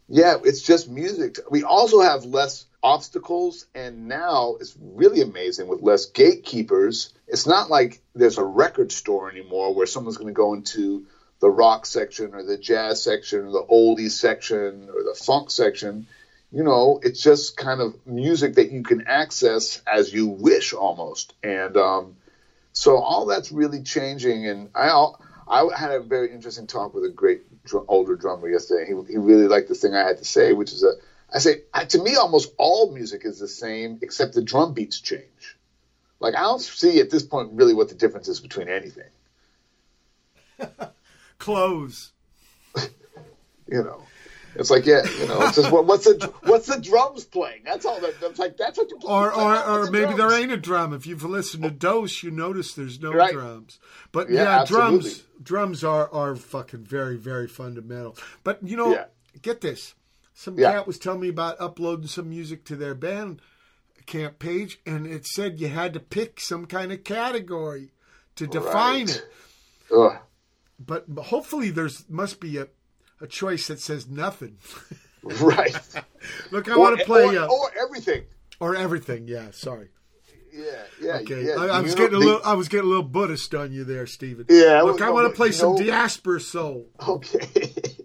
yeah, it's just music. We also have less obstacles, and now it's really amazing with less gatekeepers. It's not like there's a record store anymore where someone's going to go into the rock section or the jazz section or the oldies section or the funk section. You know, it's just kind of music that you can access as you wish almost. And um, so all that's really changing. And I, I had a very interesting talk with a great dr- older drummer yesterday. He, he really liked the thing I had to say, which is a, I say, I- to me, almost all music is the same except the drum beats change. Like, I don't see at this point really what the difference is between anything. <laughs> Clothes. <laughs> you know. It's like, yeah, you know, it's just what, what's the what's the drums playing? That's all. That, that's like that's what you Or, or, or the maybe drums? there ain't a drum. If you've listened to Dose, you notice there's no Right. drums. But Yeah, yeah, drums drums are, are fucking very, very fundamental. But you know, Yeah. get this. Some Yeah. cat was telling me about uploading some music to their band camp page, and it said you had to pick some kind of category to define Right. it. Ugh. But hopefully, there's must be a, a choice that says nothing. <laughs> right. <laughs> Look, I want to play or, uh, or everything. or everything. Yeah, sorry. Yeah, yeah, Okay, yeah. I, I was getting know, a little. I was getting a little Buddhist on you there, Steven. Yeah, Look, well, I want to play some no. Diaspora Soul. Okay. <laughs>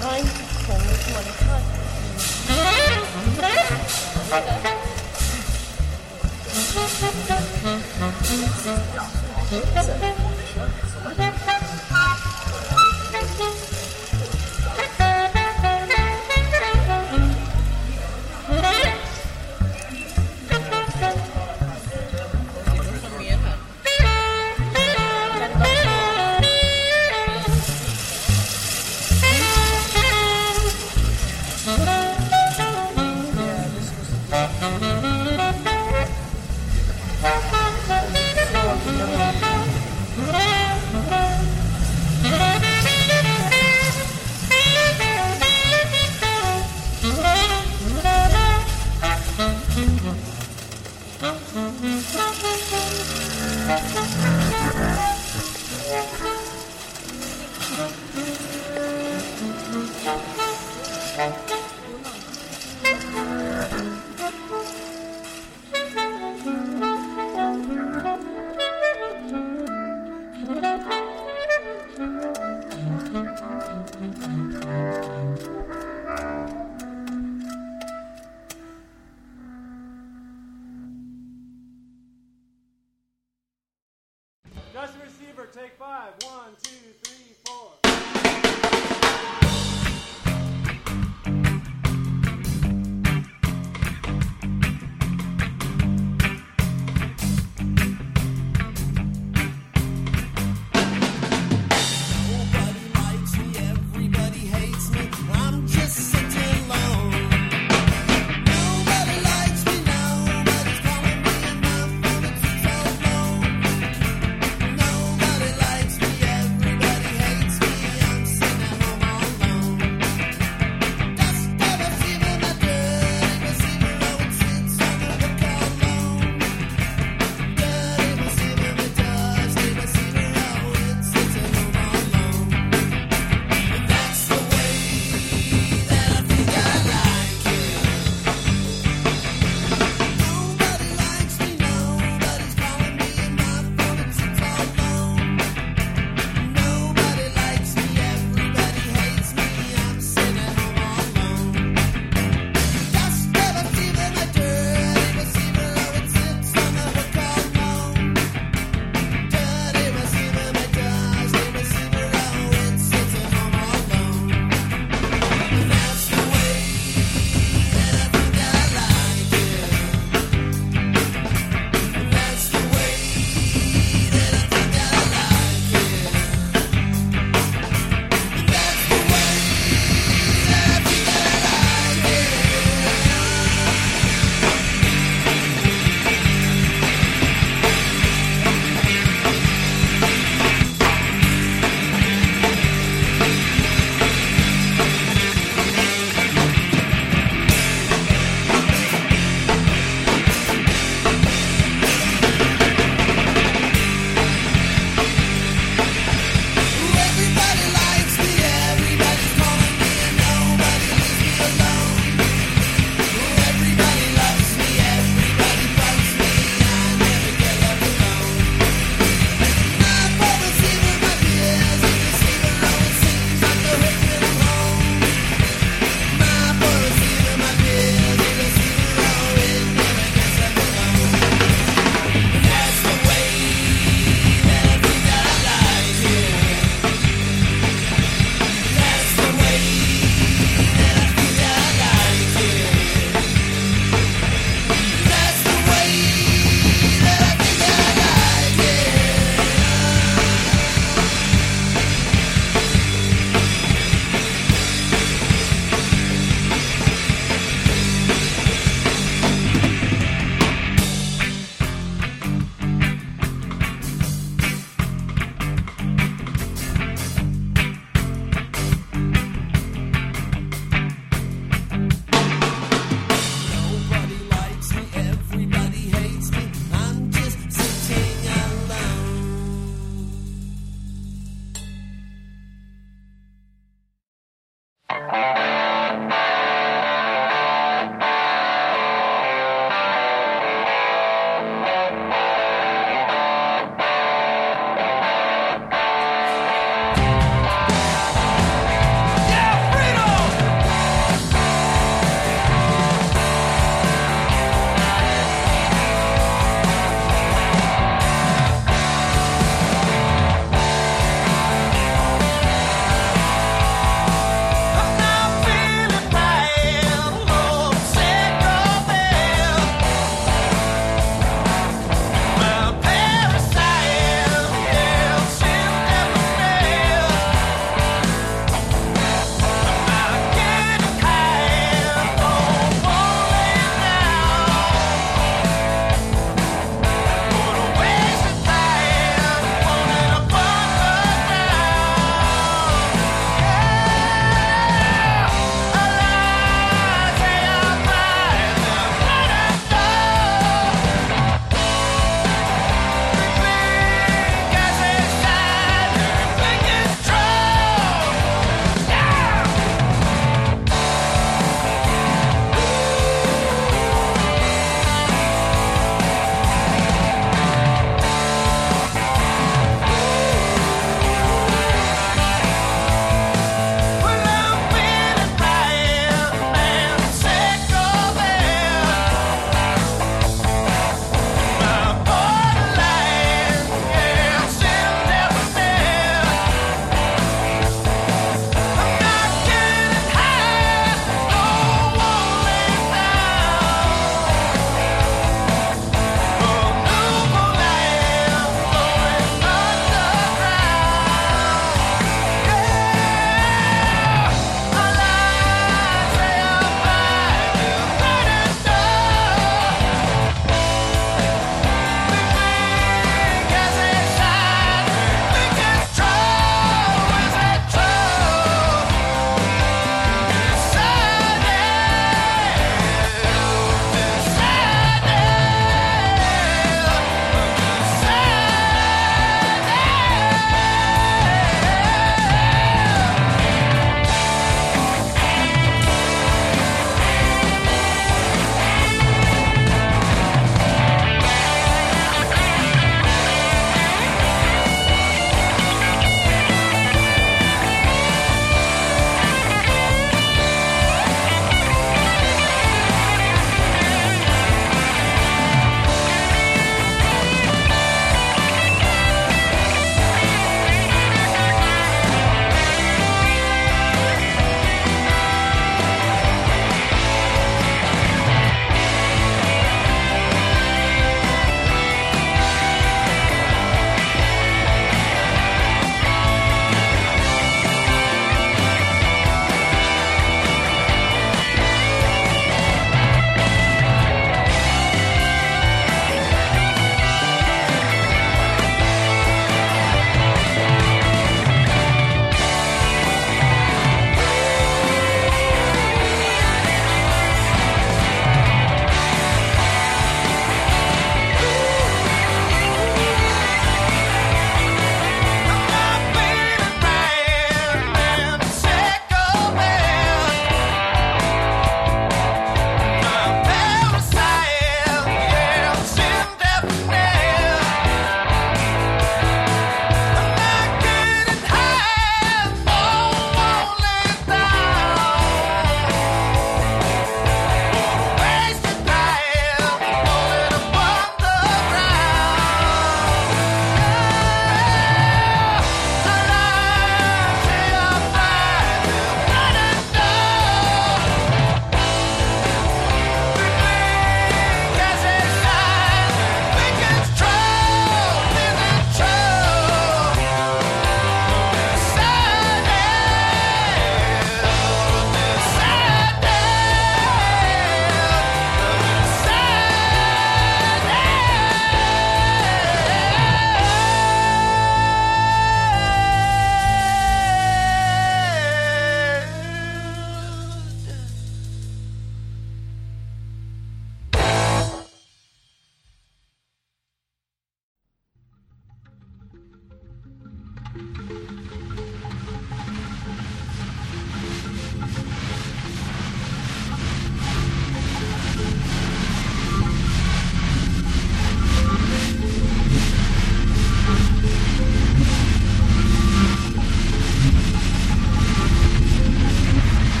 哎，我们看。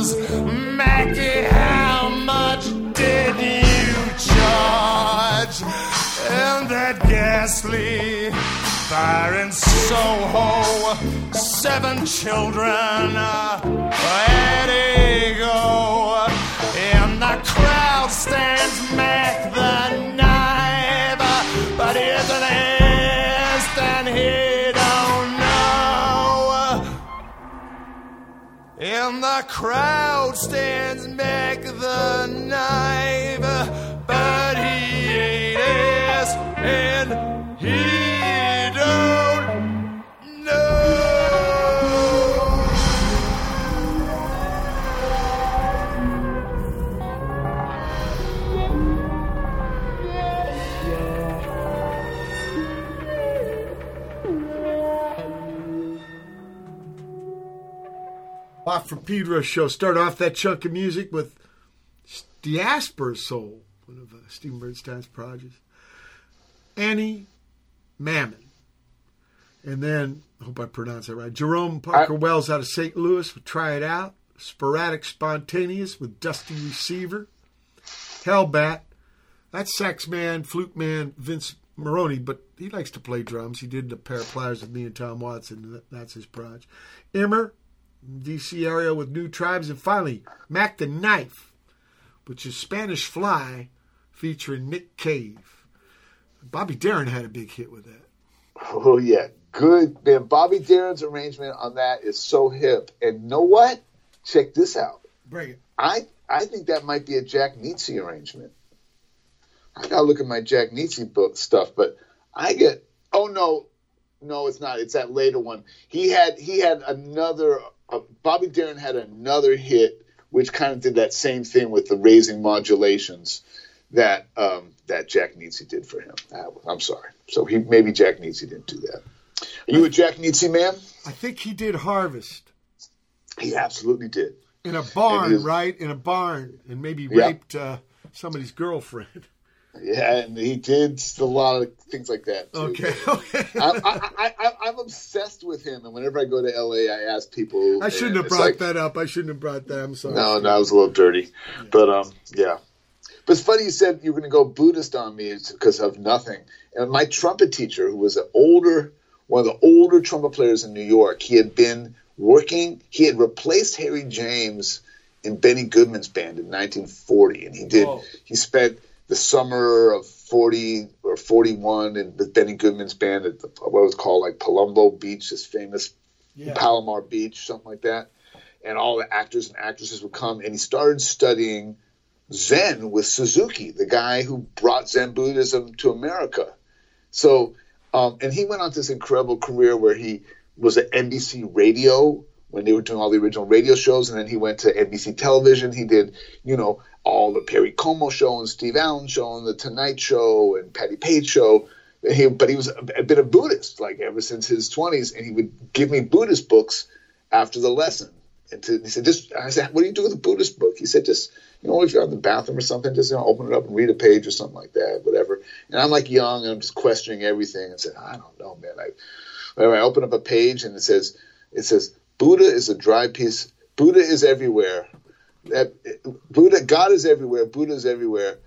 was Mackie, how much did you charge? And that ghastly fire in Soho, seven children, uh, Eddie go. In the crowd stands mad. the crowd stands back the night. Off from Pedro show. Start off that chunk of music with Diaspora Soul, one of uh, Steven Bernstein's projects. Ani Mamin. And then, I hope I pronounced that right, Jair-Rohm Parker I, Wells out of St. Louis would try it out. Sporadic Spontaneous with Dusty Receiver. Hellbat. That's sax man, flute man, Vince Maroney, but he likes to play drums. He did a pair of pliers with me and Tom Watson. That's his project. IMMR, DC area with new tribes, and finally, Mack the Knife, which is Spanish Fly featuring Nick Cave. Bobby Darin had a big hit with that. Oh, yeah. Good, man. Bobby Darin's arrangement on that is so hip. And know what? Check this out. Bring it. I, I think that might be a Jack Nitzsche arrangement. I gotta look at my Jack Nitzsche book stuff, but I get oh no, no, it's not. It's that later one. He had he had another uh, Bobby Darin had another hit, which kind of did that same thing with the raising modulations that um, that Jack Nitzsche did for him. Uh, I'm sorry. So he maybe Jack Nitzsche didn't do that. Are you a Jack Nitzsche man? I think he did Harvest He absolutely did. in a barn, It is- right? In a barn, and maybe Yeah. raped uh, somebody's girlfriend. <laughs> Yeah, and he did a lot of things like that. Too. Okay, okay. I, I, I'm obsessed with him, and whenever I go to LA, I ask people. I shouldn't have brought like, that up. I shouldn't have brought that. I'm sorry. No, no, it was a little dirty, but um, yeah. But it's funny you said you were going to go Buddhist on me because of nothing. And my trumpet teacher, who was an older, one of the older trumpet players in New York, he had been working. He had replaced Harry James in Benny Goodman's band in 1940, and he did. Whoa. He spent the summer of 40 or 41 in with Benny Goodman's band at the, what was called like Palumbo Beach, this famous Yeah. Palomar Beach, something like that. And all the actors and actresses would come, and he started studying Zen with Suzuki, the guy who brought Zen Buddhism to America. So, um, and he went on this incredible career where he was at NBC Radio when they were doing all the original radio shows, and then he went to NBC Television. He did, you know, all the Perry Como show and Steve Allen show and the Tonight Show and Patti Page show. He, but he was a, a bit of Buddhist, like ever since his 20s, and he would give me Buddhist books after the lesson. And to, he said, just I said, what do you do with a Buddhist book? He said, just you know, if you're in the bathroom or something, just you know, open it up and read a page or something like that, whatever. And I'm like young, and I'm just questioning everything, and said, I don't know, man. I, I open up a page, and it says, it says, Buddha is a dry piece. Buddha is everywhere. That Buddha, God is everywhere. Buddha is everywhere.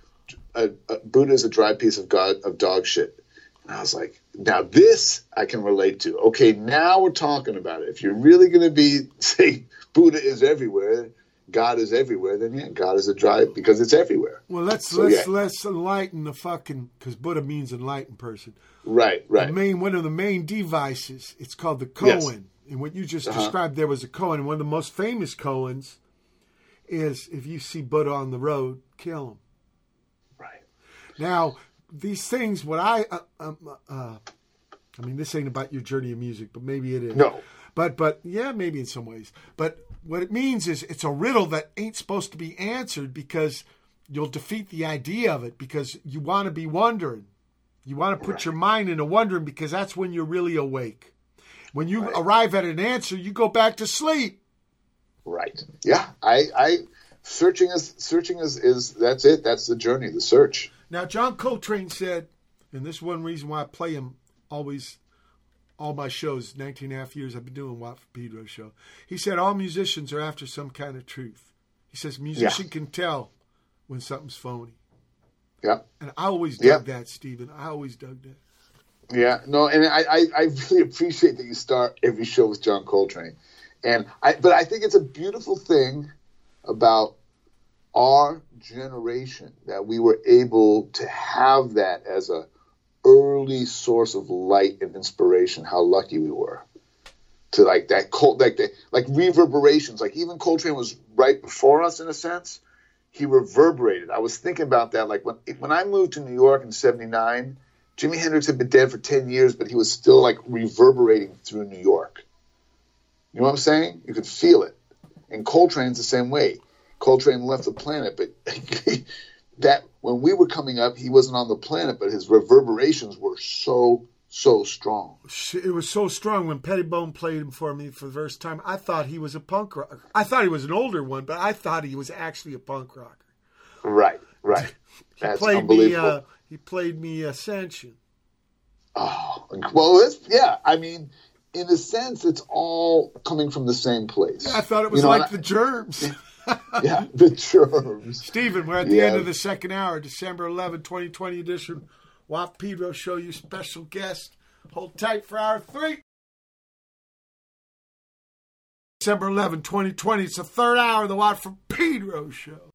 Uh, uh, Buddha is a dry piece of God of dog shit. And I was like, now this I can relate to. Okay, now we're talking about it. If you're really going to be <laughs> say Buddha is everywhere, God is everywhere, then yeah, God is a dry because it's everywhere. Well, let's So, let's yeah. let's enlighten the fucking because Buddha means enlightened person. Right, The right. main one of the main devices. It's called the Yes. And what you just Uh-huh. described there was a Koan. And one of the most famous Koans is if you see Buddha on the road, kill him. Right. Now, these things, what I, uh, um, uh, I mean, this ain't about your journey of music, but maybe it is. No. But, but yeah, maybe in some ways. But what it means is it's a riddle that ain't supposed to be answered because you'll defeat the idea of it because you want to be wondering. You want to put your mind into wondering because that's when you're really awake. When you arrive at an answer, you go back to sleep. Right. Yeah. I I searching is searching is is that's it. That's the journey, the search. Now, John Coltrane said, and this is one reason why I play him always, all my shows, 19 and a half years I've been doing Watt from Pedro show. He said, all musicians are after some kind of truth. He says, musician can tell when something's phony. Yeah. And I always Yeah. dug that, Steven. I always dug that. Yeah, no, and I, I, I really appreciate that you start every show with John Coltrane, and I, but I think it's a beautiful thing about our generation that we were able to have that as a early source of light and inspiration. How lucky we were to like that Col- like the, like reverberations. Like even Coltrane was right before us in a sense. He reverberated. I was thinking about that. Like when when I moved to New York in '79. Jimi Hendrix had been dead for 10 years, but he was still like reverberating through New York. You know what I'm saying? You could feel it. And Coltrane's the same way. Coltrane left the planet, but <laughs> that when we were coming up, he wasn't on the planet, but his reverberations were so, so strong. It was so strong when Pettibon played him for me for the first time. I thought he was a punk rocker. I thought he was an older one, but I thought he was actually a punk rocker. Right, right. <laughs> That's played me. Uh, he played me Ascension. Oh, well, yeah. I mean, in a sense, it's all coming from the same place. I thought it was You know, like the germs. <laughs> <laughs> Yeah, the germs. Steven, we're at the Yeah. end of the second hour, December 11, 2020 edition. Watt Pedro Show, you special guest. Hold tight for hour three. December 11, 2020. It's the third hour of the Watt from Pedro Show.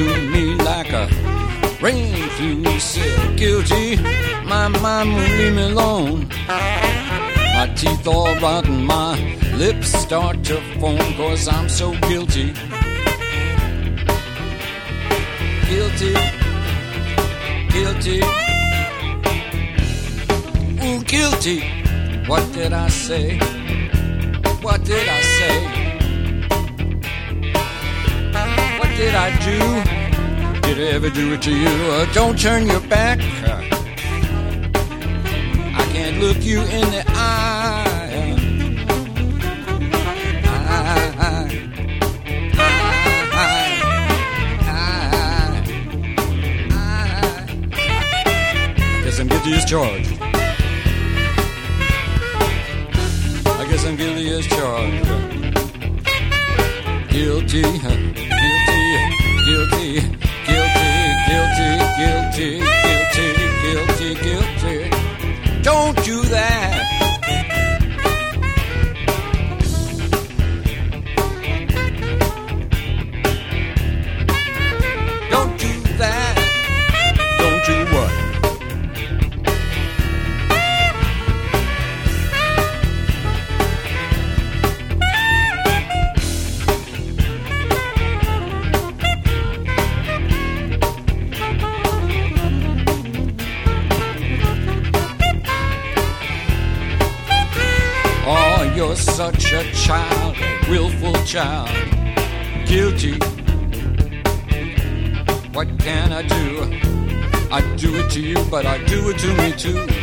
to me like a rain to silk, guilty, my mind won't leave me alone. My teeth all rotten, my lips start to foam, cause I'm so guilty. Guilty, guilty, ooh, guilty. What did I say? What did I say? did I do? Did I ever do it to you? Uh, don't turn your back. I can't look you in the eye. I'm guilty as charged. I guess I'm guilty as charged. Guilty. city a child, a willful child, guilty. What can I do? I do it to you, but I do it to me too.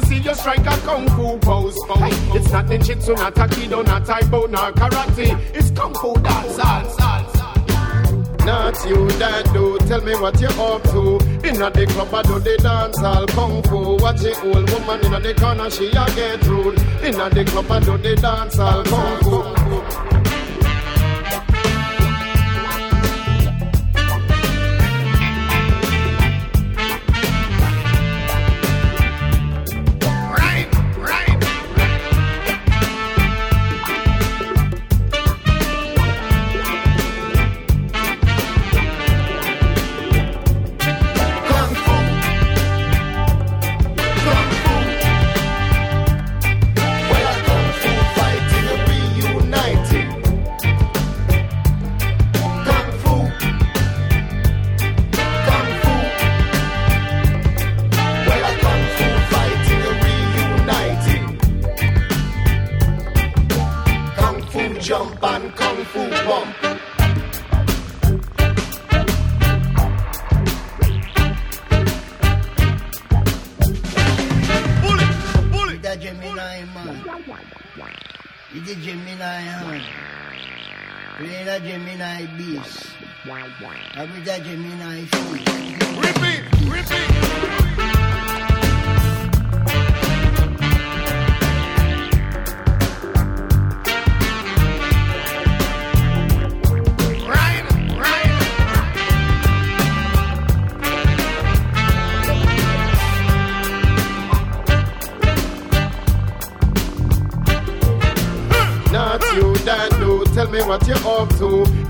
Me see you strike a kung fu pose. Hey, it's not ninjutsu, not aikido, not taibo, not karate. It's kung fu dance, dance, dance. Not you that do, tell me what you up to. Inna the club, I do the dance all kung fu. Watch the old woman inna the corner, she a get rude. Inna the club, I do the dance all kung fu.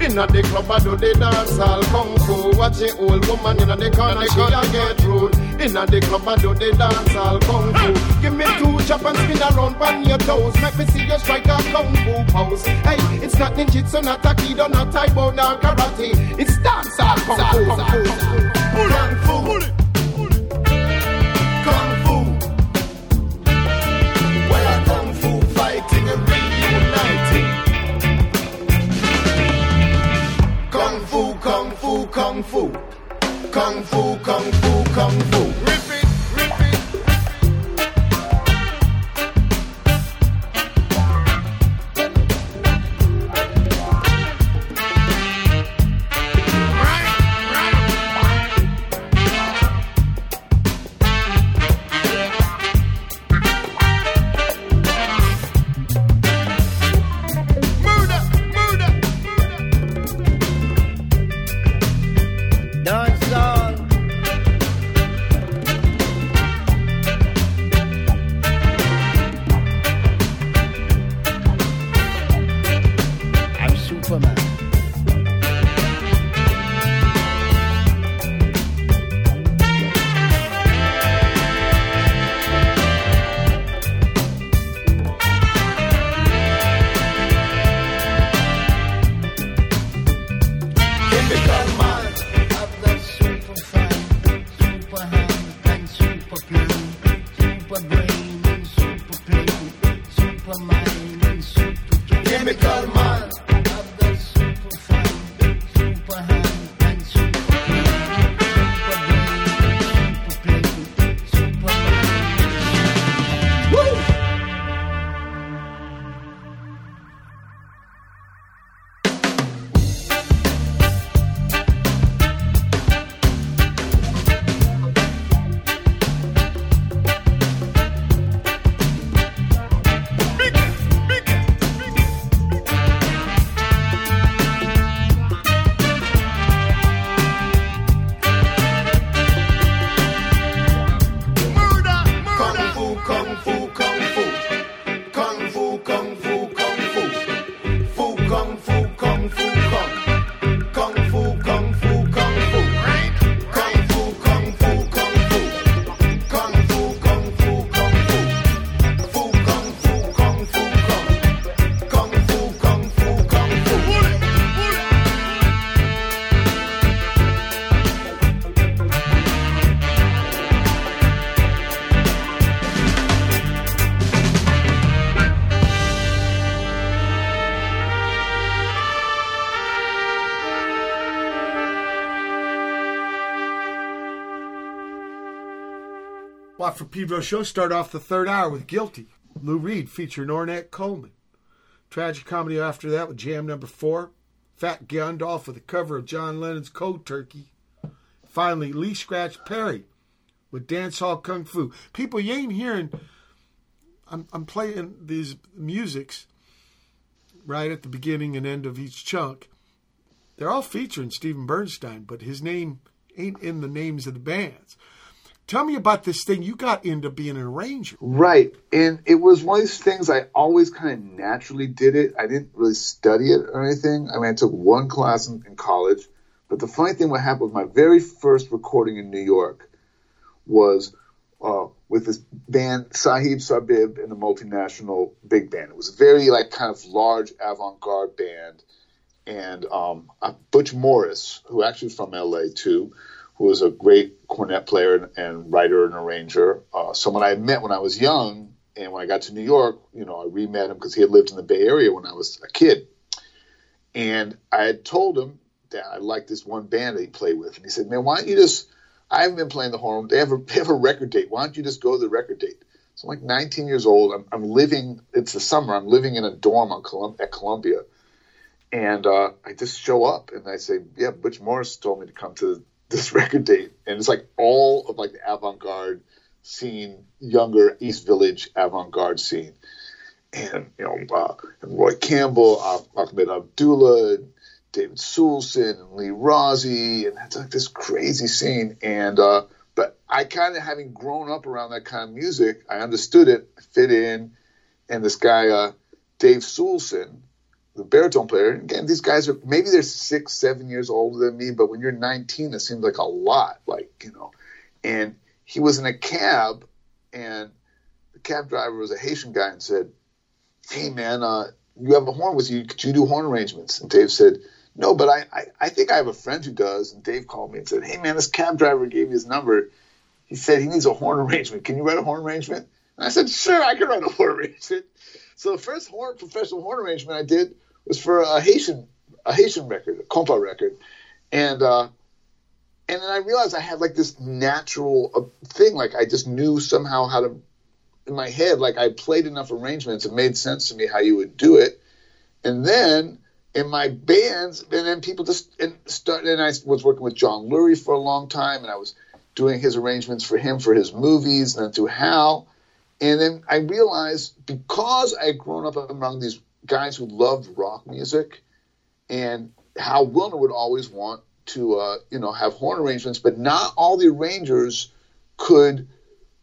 Inna the club, I do the dance all kung fu. Watch the old woman inna the corner, she a get rude. Inna the club, I do the dance all kung fu. Give me two chop and spin around on your toes. Make me see you strike a kung fu pose. Hey, it's not ninjutsu, not aikido, not taibo, not karate. It's dance all kung fu. Kung fu. Kung From Pedro show start off the third hour with Guilty. Lou Reed featuring Ornette Coleman. Tragicomedy after that with Jam number four. Fat Gandalf with a cover of John Lennon's Cold Turkey. Finally, Lee Scratch Perry with Dancehall Kung Fu. People, you ain't hearing. I'm, I'm playing these musics right at the beginning and end of each chunk. They're all featuring Steven Bernstein, but his name ain't in the names of the bands. Tell me about this thing. You got into being an arranger. Right. And it was one of these things I always kind of naturally did it. I didn't really study it or anything. I mean, I took one class in, in college. But the funny thing what happened was my very first recording in New York was uh, with this band, Saheb Sarbib and the multinational big band. It was a very like kind of large avant-garde band. And um, uh, Butch Morris, who actually was from LA too, who was a great cornet player and, writer and arranger. Uh, someone I met when I was young, and when I got to New York, you know, I re-met him because he had lived in the Bay Area when I was a kid. And I had told him that I liked this one band that he played with, and he said, "Man, why don't you just? I haven't been playing the horn. They have a, <laughs> they have a record date. Why don't you just go to the record date?" So I'm like 19 years old. I'm, I'm living. It's the summer. I'm living in a dorm Colum- at Columbia, and uh, I just show up and I say, "Yeah, Butch Morris told me to come to this <laughs> record date," and it's like all of like the avant-garde scene, younger East Village avant-garde scene, and you know, uh, and Roy Campbell, Ah- Ahmed Abdullah, David Sewelson, and Lee Rozie, and it's like this crazy scene, and uh, but I kind of having grown up around that kind of music, I understood it, fit in, and this guy, uh, Dave Sewelson the baritone player. Again, these guys are maybe they're six, seven years older than me, but when you're 19, it seems like a lot. Like you know, and he was in a cab, and the cab driver was a Haitian guy and said, "Hey man, uh, you have a horn with you. Could you do horn arrangements?" And Dave said. No, but I, I, I think I have a friend who does. And Dave called me and said, Hey, man, this cab driver gave me his number. He said he needs a horn <laughs> arrangement. Can you write a horn arrangement? And I said, Sure, I can write a horn <laughs> arrangement. So the first horn professional horn arrangement I did was for a Haitian a Haitian record, a compa record, and uh, and then I realized I had like this natural uh, thing, like I just knew somehow how to in my head, like I played enough arrangements, it made sense to me how you would do it, and then in my bands, and then people just and started. And I was working with John Lurie for a long time, and I was doing his arrangements for him for his movies, and then through Hal. And then I realized because I had grown up among these guys who loved rock music, and Hal Willner would always want to, uh, you know, have horn arrangements, but not all the arrangers could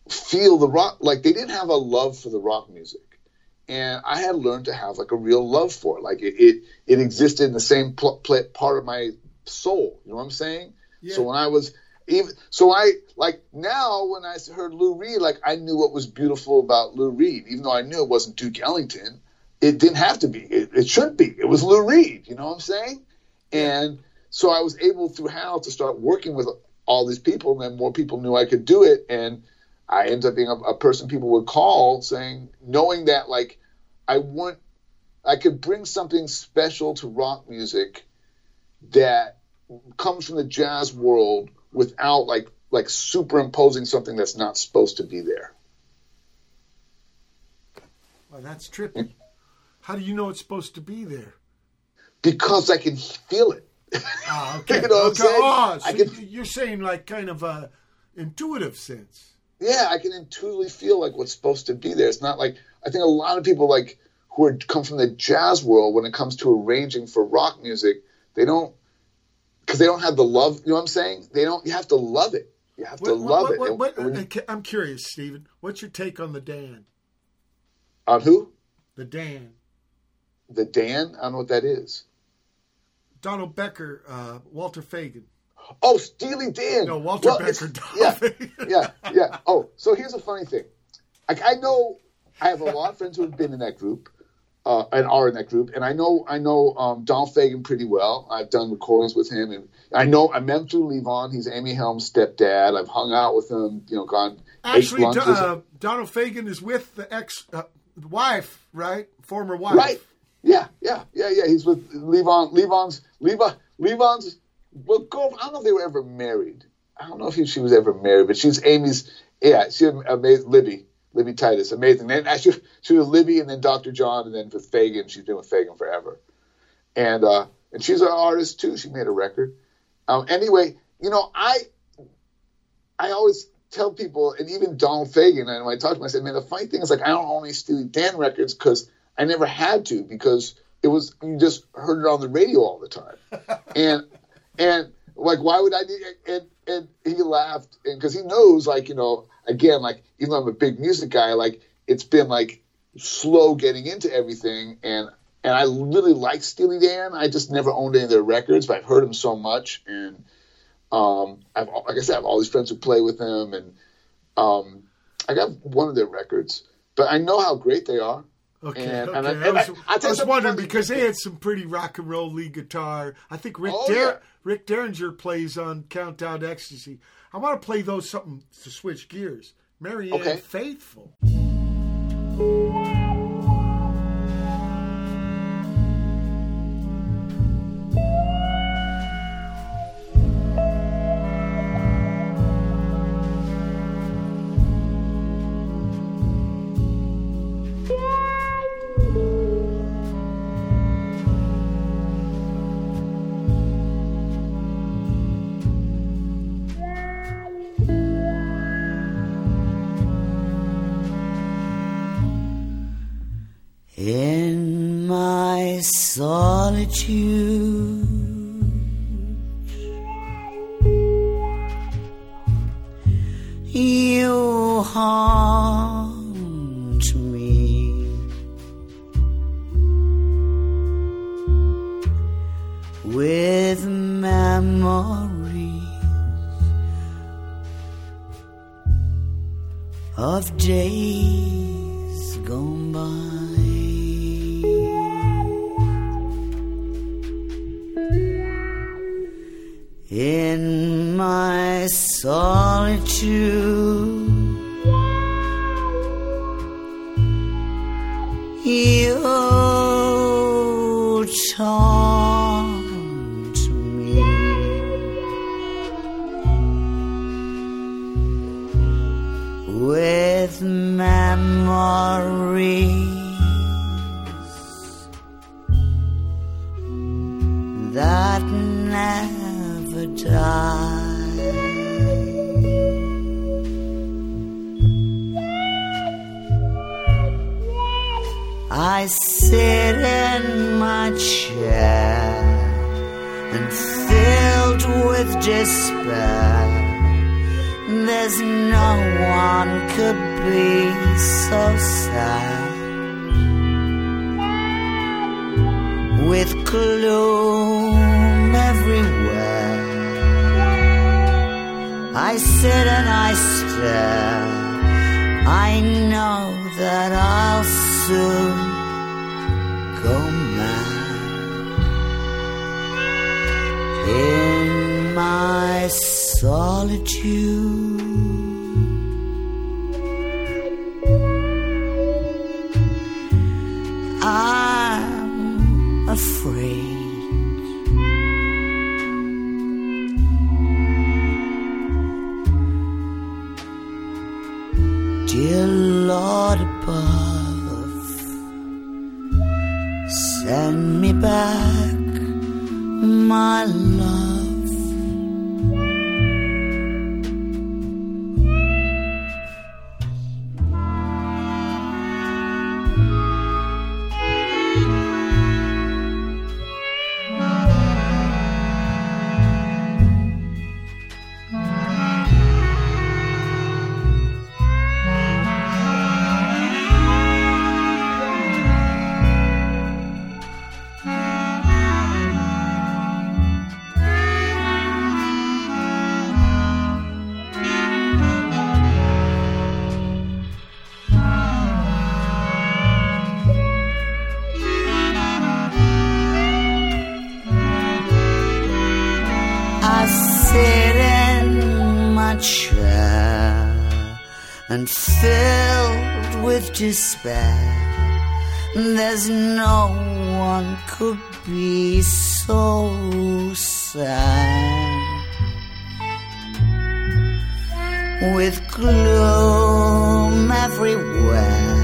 feel the rock. Like they didn't have a love for the rock music, and I had learned to have like a real love for it. Like it, it, it existed in the same pl- pl- part of my soul. You know what I'm saying? So when I was even so I like now when I heard Lou Reed, like I knew what was beautiful about Lou Reed, even though I knew it wasn't Duke Ellington. It didn't have to be. It, it should be. It was Lou Reed. You know what I'm saying? And so I was able through Hal to start working with all these people, and then more people knew I could do it, and I ended up being a, a person people would call saying, knowing that like I want, I could bring something special to rock music that comes from the jazz world without like like superimposing something that's not supposed to be there. Well, that's trippy. How do you know it's supposed to be there? Because I can feel it. Ah, <laughs> okay. You know okay. Oh, so can- you- you're saying like kind of a intuitive sense. yeah, I can intuitively feel like what's supposed to be there. It's not like I think a lot of people like who are come from the jazz world when it comes to arranging for rock music, they don't because they don't have the love. You know what I'm saying? They don't. You have to love it. You have to What- love what- it. what- And what- you- I'm curious, Steven. What's your take on the Dan? on who? The Dan. The Dan? I don't know what that is. Donald Becker, uh, Walter Fagen. Oh, Steely Dan. No, Walter Well, Becker. Yeah, Fagen. yeah, yeah. Oh, so here's a funny thing. Like I know I have a lot of friends who have been in that group, uh, and are in that group, and I know I know um, Donald Fagen pretty well. I've done recordings with him, and I know I met him through Levon. He's Amy Helm's stepdad. I've hung out with him. You know, gone Actually, uh, Donald Fagen is with the ex uh, wife, right? Former wife. Right. Yeah, yeah, yeah, yeah. He's with Levon. Levon's Levon. Levon's well, girl. I don't know if they were ever married. I don't know if he, she was ever married, but she's Amy's Yeah, she amazing. Libby, Libby Titus, amazing. And actually, she was Libby, and then Dr. John, and then with Fagen, she's been with Fagen forever. And uh, and she's an artist too. She made a record. Um, anyway, you know, I I always tell people, and even Donald Fagen, and when I talk to him, I said, man, the funny thing is like I don't only Steely Dan records because I never had to because it was you just heard it on the radio all the time, <laughs> and and like why would I need and and he laughed and because he knows like you know again like even though I'm a big music guy like it's been like slow getting into everything and and I really like Steely Dan. I just never owned any of their records but I've heard them so much and um I've like I said I have all these friends who play with them and um I got one of their records but I know how great they are Okay, And- okay. and I- I, and was, I- I I was wondering because they had some pretty rock and roll lead guitar. I think Rick Oh, Dar- yeah. Rick Derringer plays on Countdown Ecstasy. I want to play those something to switch gears. Marianne Okay. Faithfull. You I sit in my chair and filled with despair. There's no one could be so sad. With gloom everywhere, I sit and I stare. I know that I'll soon in my solitude. There's no one could be so sad. with gloom everywhere.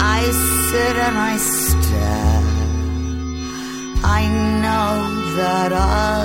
I sit and I stare. I know that I'll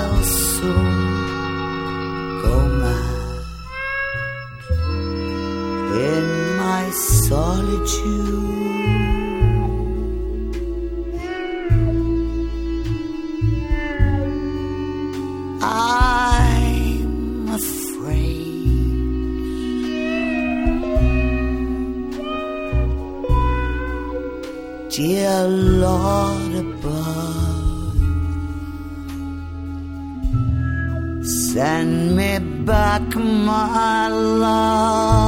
send me back my love.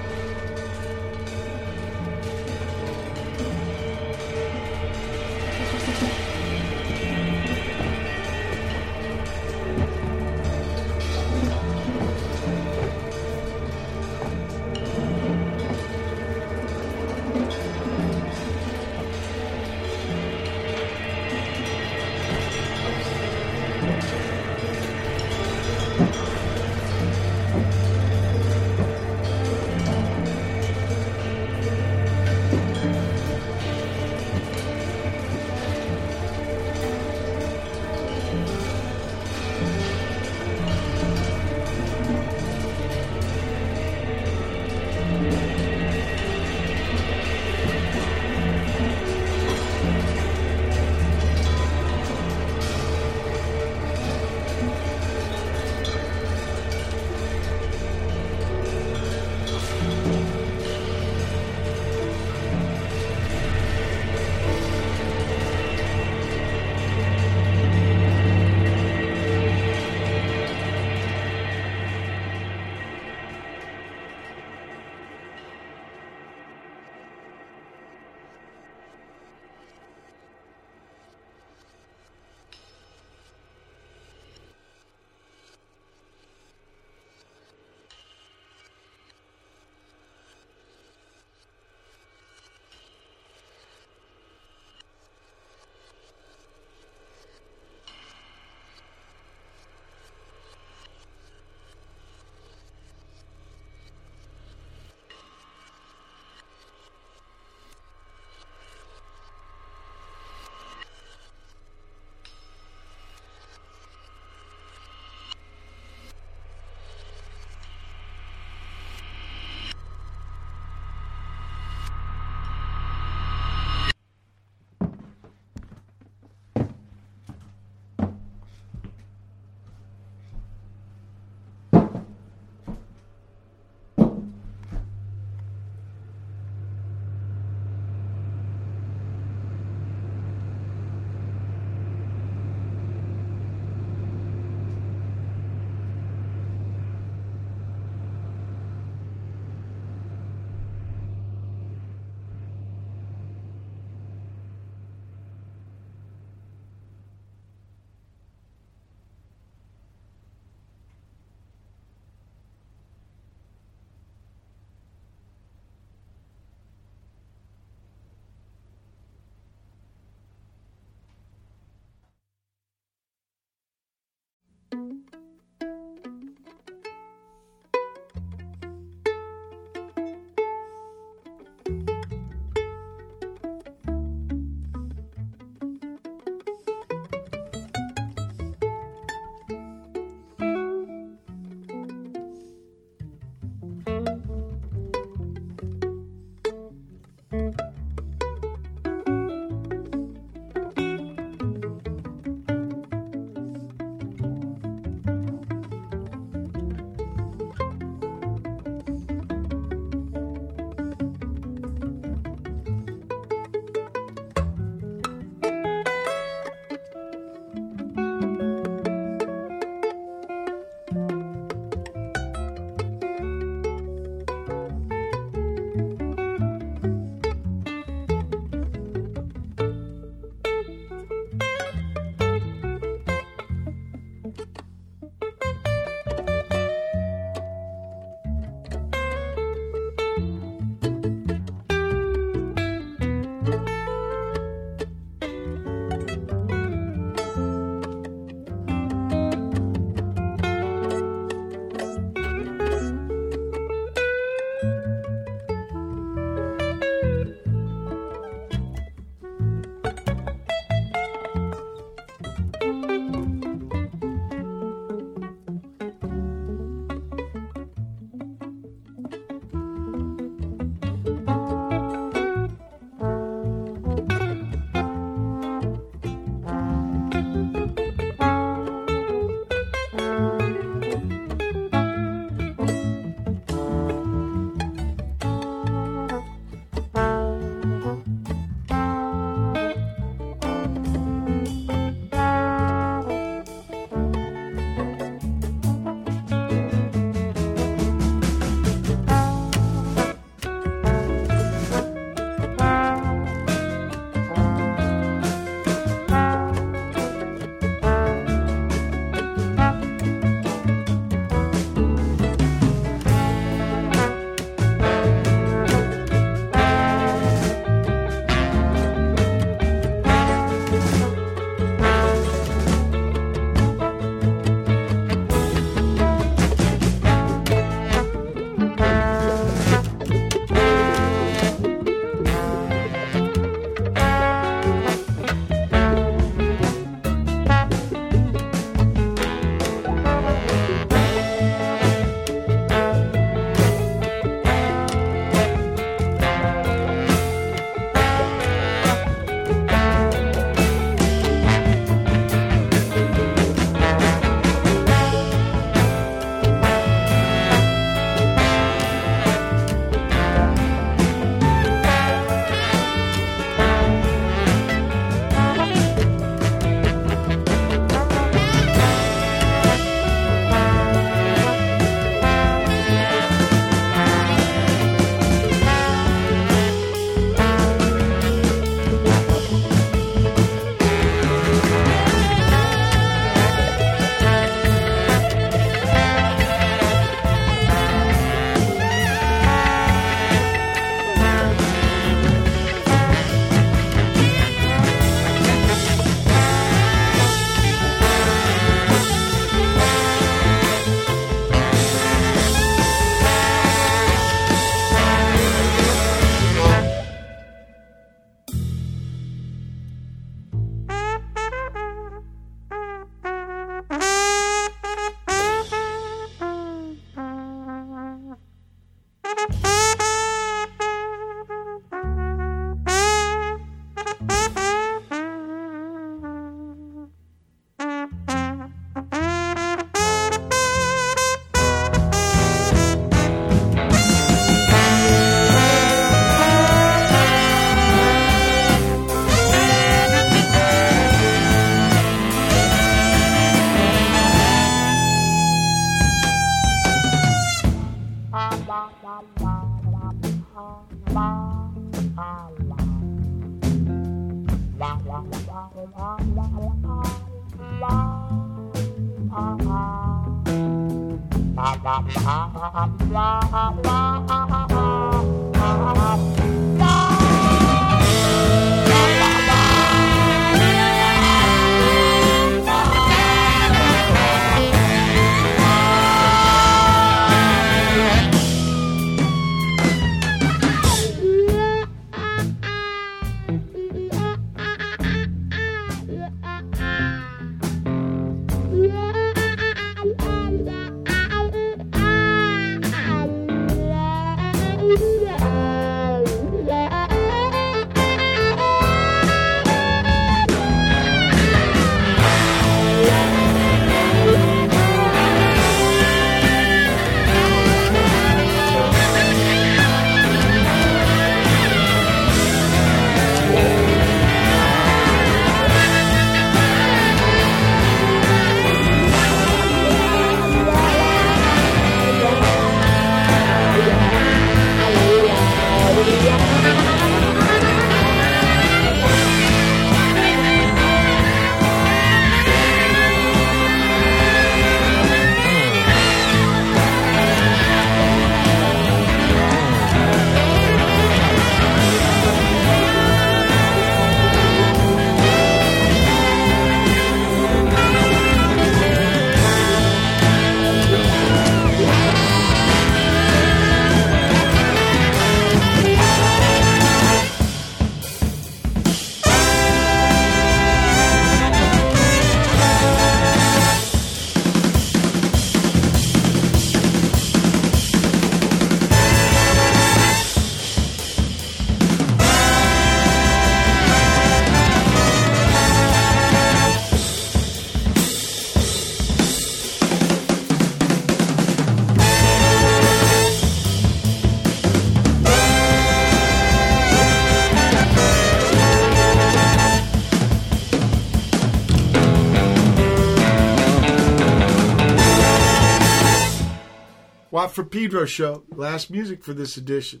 For Pedro show. Last music for this edition.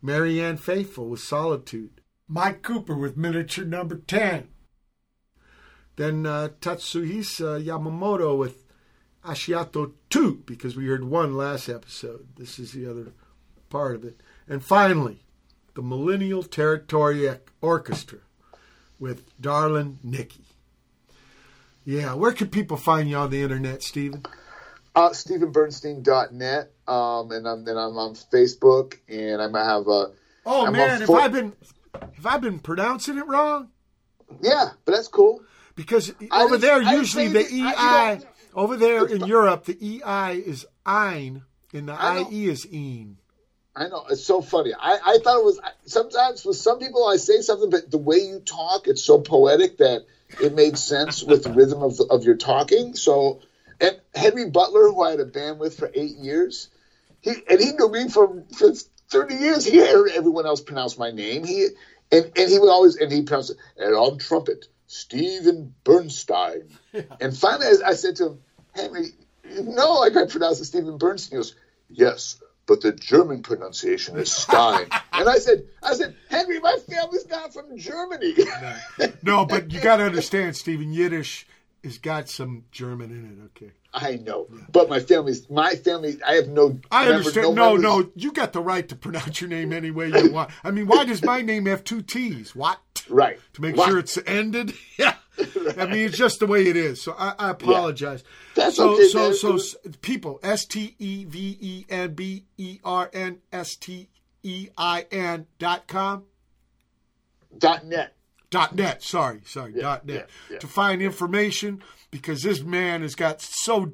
Marianne Faithfull with Solitude. Mike Cooper with Miniature Number 10. Then uh, Tatsuhisa Yamamoto with Ashiato 2, because we heard one last episode. This is the other part of it. And finally, the Millennial Territory Orchestra with Darlin' Nikki. Yeah, where can people find you on the internet, Steven? Uh, StevenBernstein.net, um, and I'm then I'm on Facebook, and I might have a. Oh I'm man, on have four- I been have I been pronouncing it wrong? Yeah, but that's cool. Because I over there, usually the EI, I- over there in Europe, the EI is ein and the I know. IE is een. I know it's so funny. I, I thought it was sometimes with some people I say something, but the way you talk, it's so poetic that it made sense with the rhythm of, of your talking. So, and Henry Butler, who I had a band with for eight years, he and he knew me for, for thirty years. He heard everyone else pronounce my name. He and, and he would always and he pronounced it and on trumpet, Steven Bernstein. And finally, I, I said to him, Henry, no, like I pronounced it Steven Bernstein. He goes, yes, but the German pronunciation is Stein. <laughs> and I said, I said, Henry, my family's not from Germany. No, but you got to understand, Steven. Yiddish has got some German in it. Okay, I know, but my family's my family. I have no. I understand. No, members- no, you got the right to pronounce your name any way you <laughs> want. I mean, why does my name have two T's? What? Right. To make What? sure it's ended. <laughs> Yeah. <laughs> I mean, it's just the way it is. So I, I apologize. That's so, okay, so, so, s- people, S T E V E N B E R N S T E I N dot com. Dot net. Dot net. Sorry, sorry. dot net yeah, yeah. to find information because this man has got so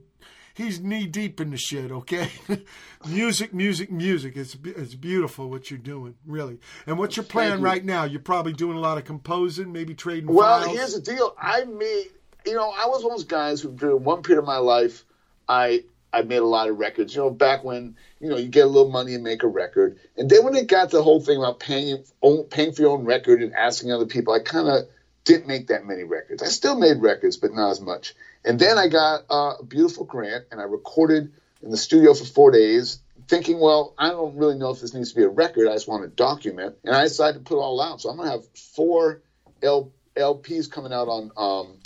he's knee deep in the shit. Okay, <laughs> music, music, music. It's it's beautiful what you're doing, really. And what's your plan you. right now? You're probably doing a lot of composing, maybe trading Well, files. here's the deal. I made, you know, I was one of those guys who during one period of my life, I I made a lot of records. You know, back when you know you get a little money and make a record, and then when it got the whole thing about paying own, paying for your own record and asking other people, I kind of didn't make that many records. I still made records, but not as much. And then I got uh, a beautiful grant, and I recorded in the studio for four days, thinking, well, I don't really know if this needs to be a record. I just want to document, and I decided to put it all out. So I'm gonna have four L LPs coming out on um,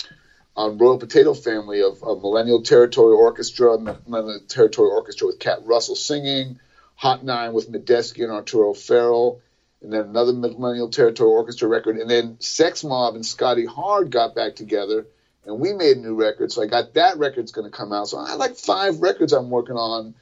on Royal Potato Family of, of Millennial Territory Orchestra, Millennial Territory Orchestra with Cat Russell singing, Hot Nine with Medeski and Arturo Farrell, and then another Millennial Territory Orchestra record, and then Sex Mob and Scotty Hard got back together, and we made a new record. So I got that record's going to come out. So I like five records I'm working on,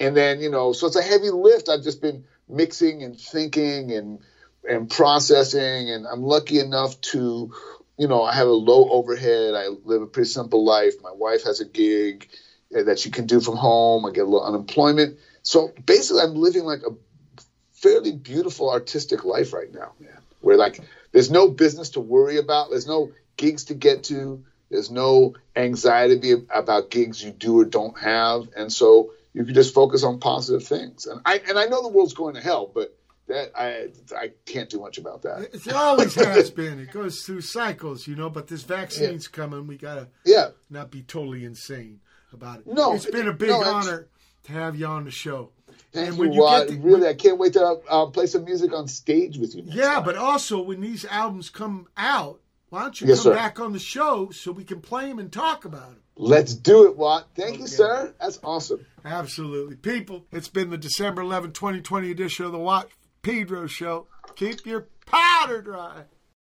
and then you know, so it's a heavy lift. I've just been mixing and thinking and and processing, and I'm lucky enough to, you know, I have a low overhead. I live a pretty simple life. My wife has a gig uh, that she can do from home. I get a little unemployment. So basically, I'm living like a fairly beautiful artistic life right now, man. Where like there's no business to worry about. There's no gigs to get to. There's no anxiety about gigs you do or don't have, and so you can just focus on positive things. And I and I know the world's going to hell, but that I I can't do much about that. It always <laughs> has been. It goes through cycles, you know. But this vaccine's coming. We gotta Yeah. not be totally insane about it. No, it's been a big no, honor to have you on the show. Thank And when you Rod. get the- really, I can't wait to uh, play some music on stage with you. Yeah, time. but also when these albums come out, why don't you Yes, come sir. back on the show so we can play them and talk about them? let's do it, Watt. Thank you, sir. That's awesome. Absolutely. People, it's been the December 11, 2020 edition of the Watt Pedro Show. Keep your powder dry.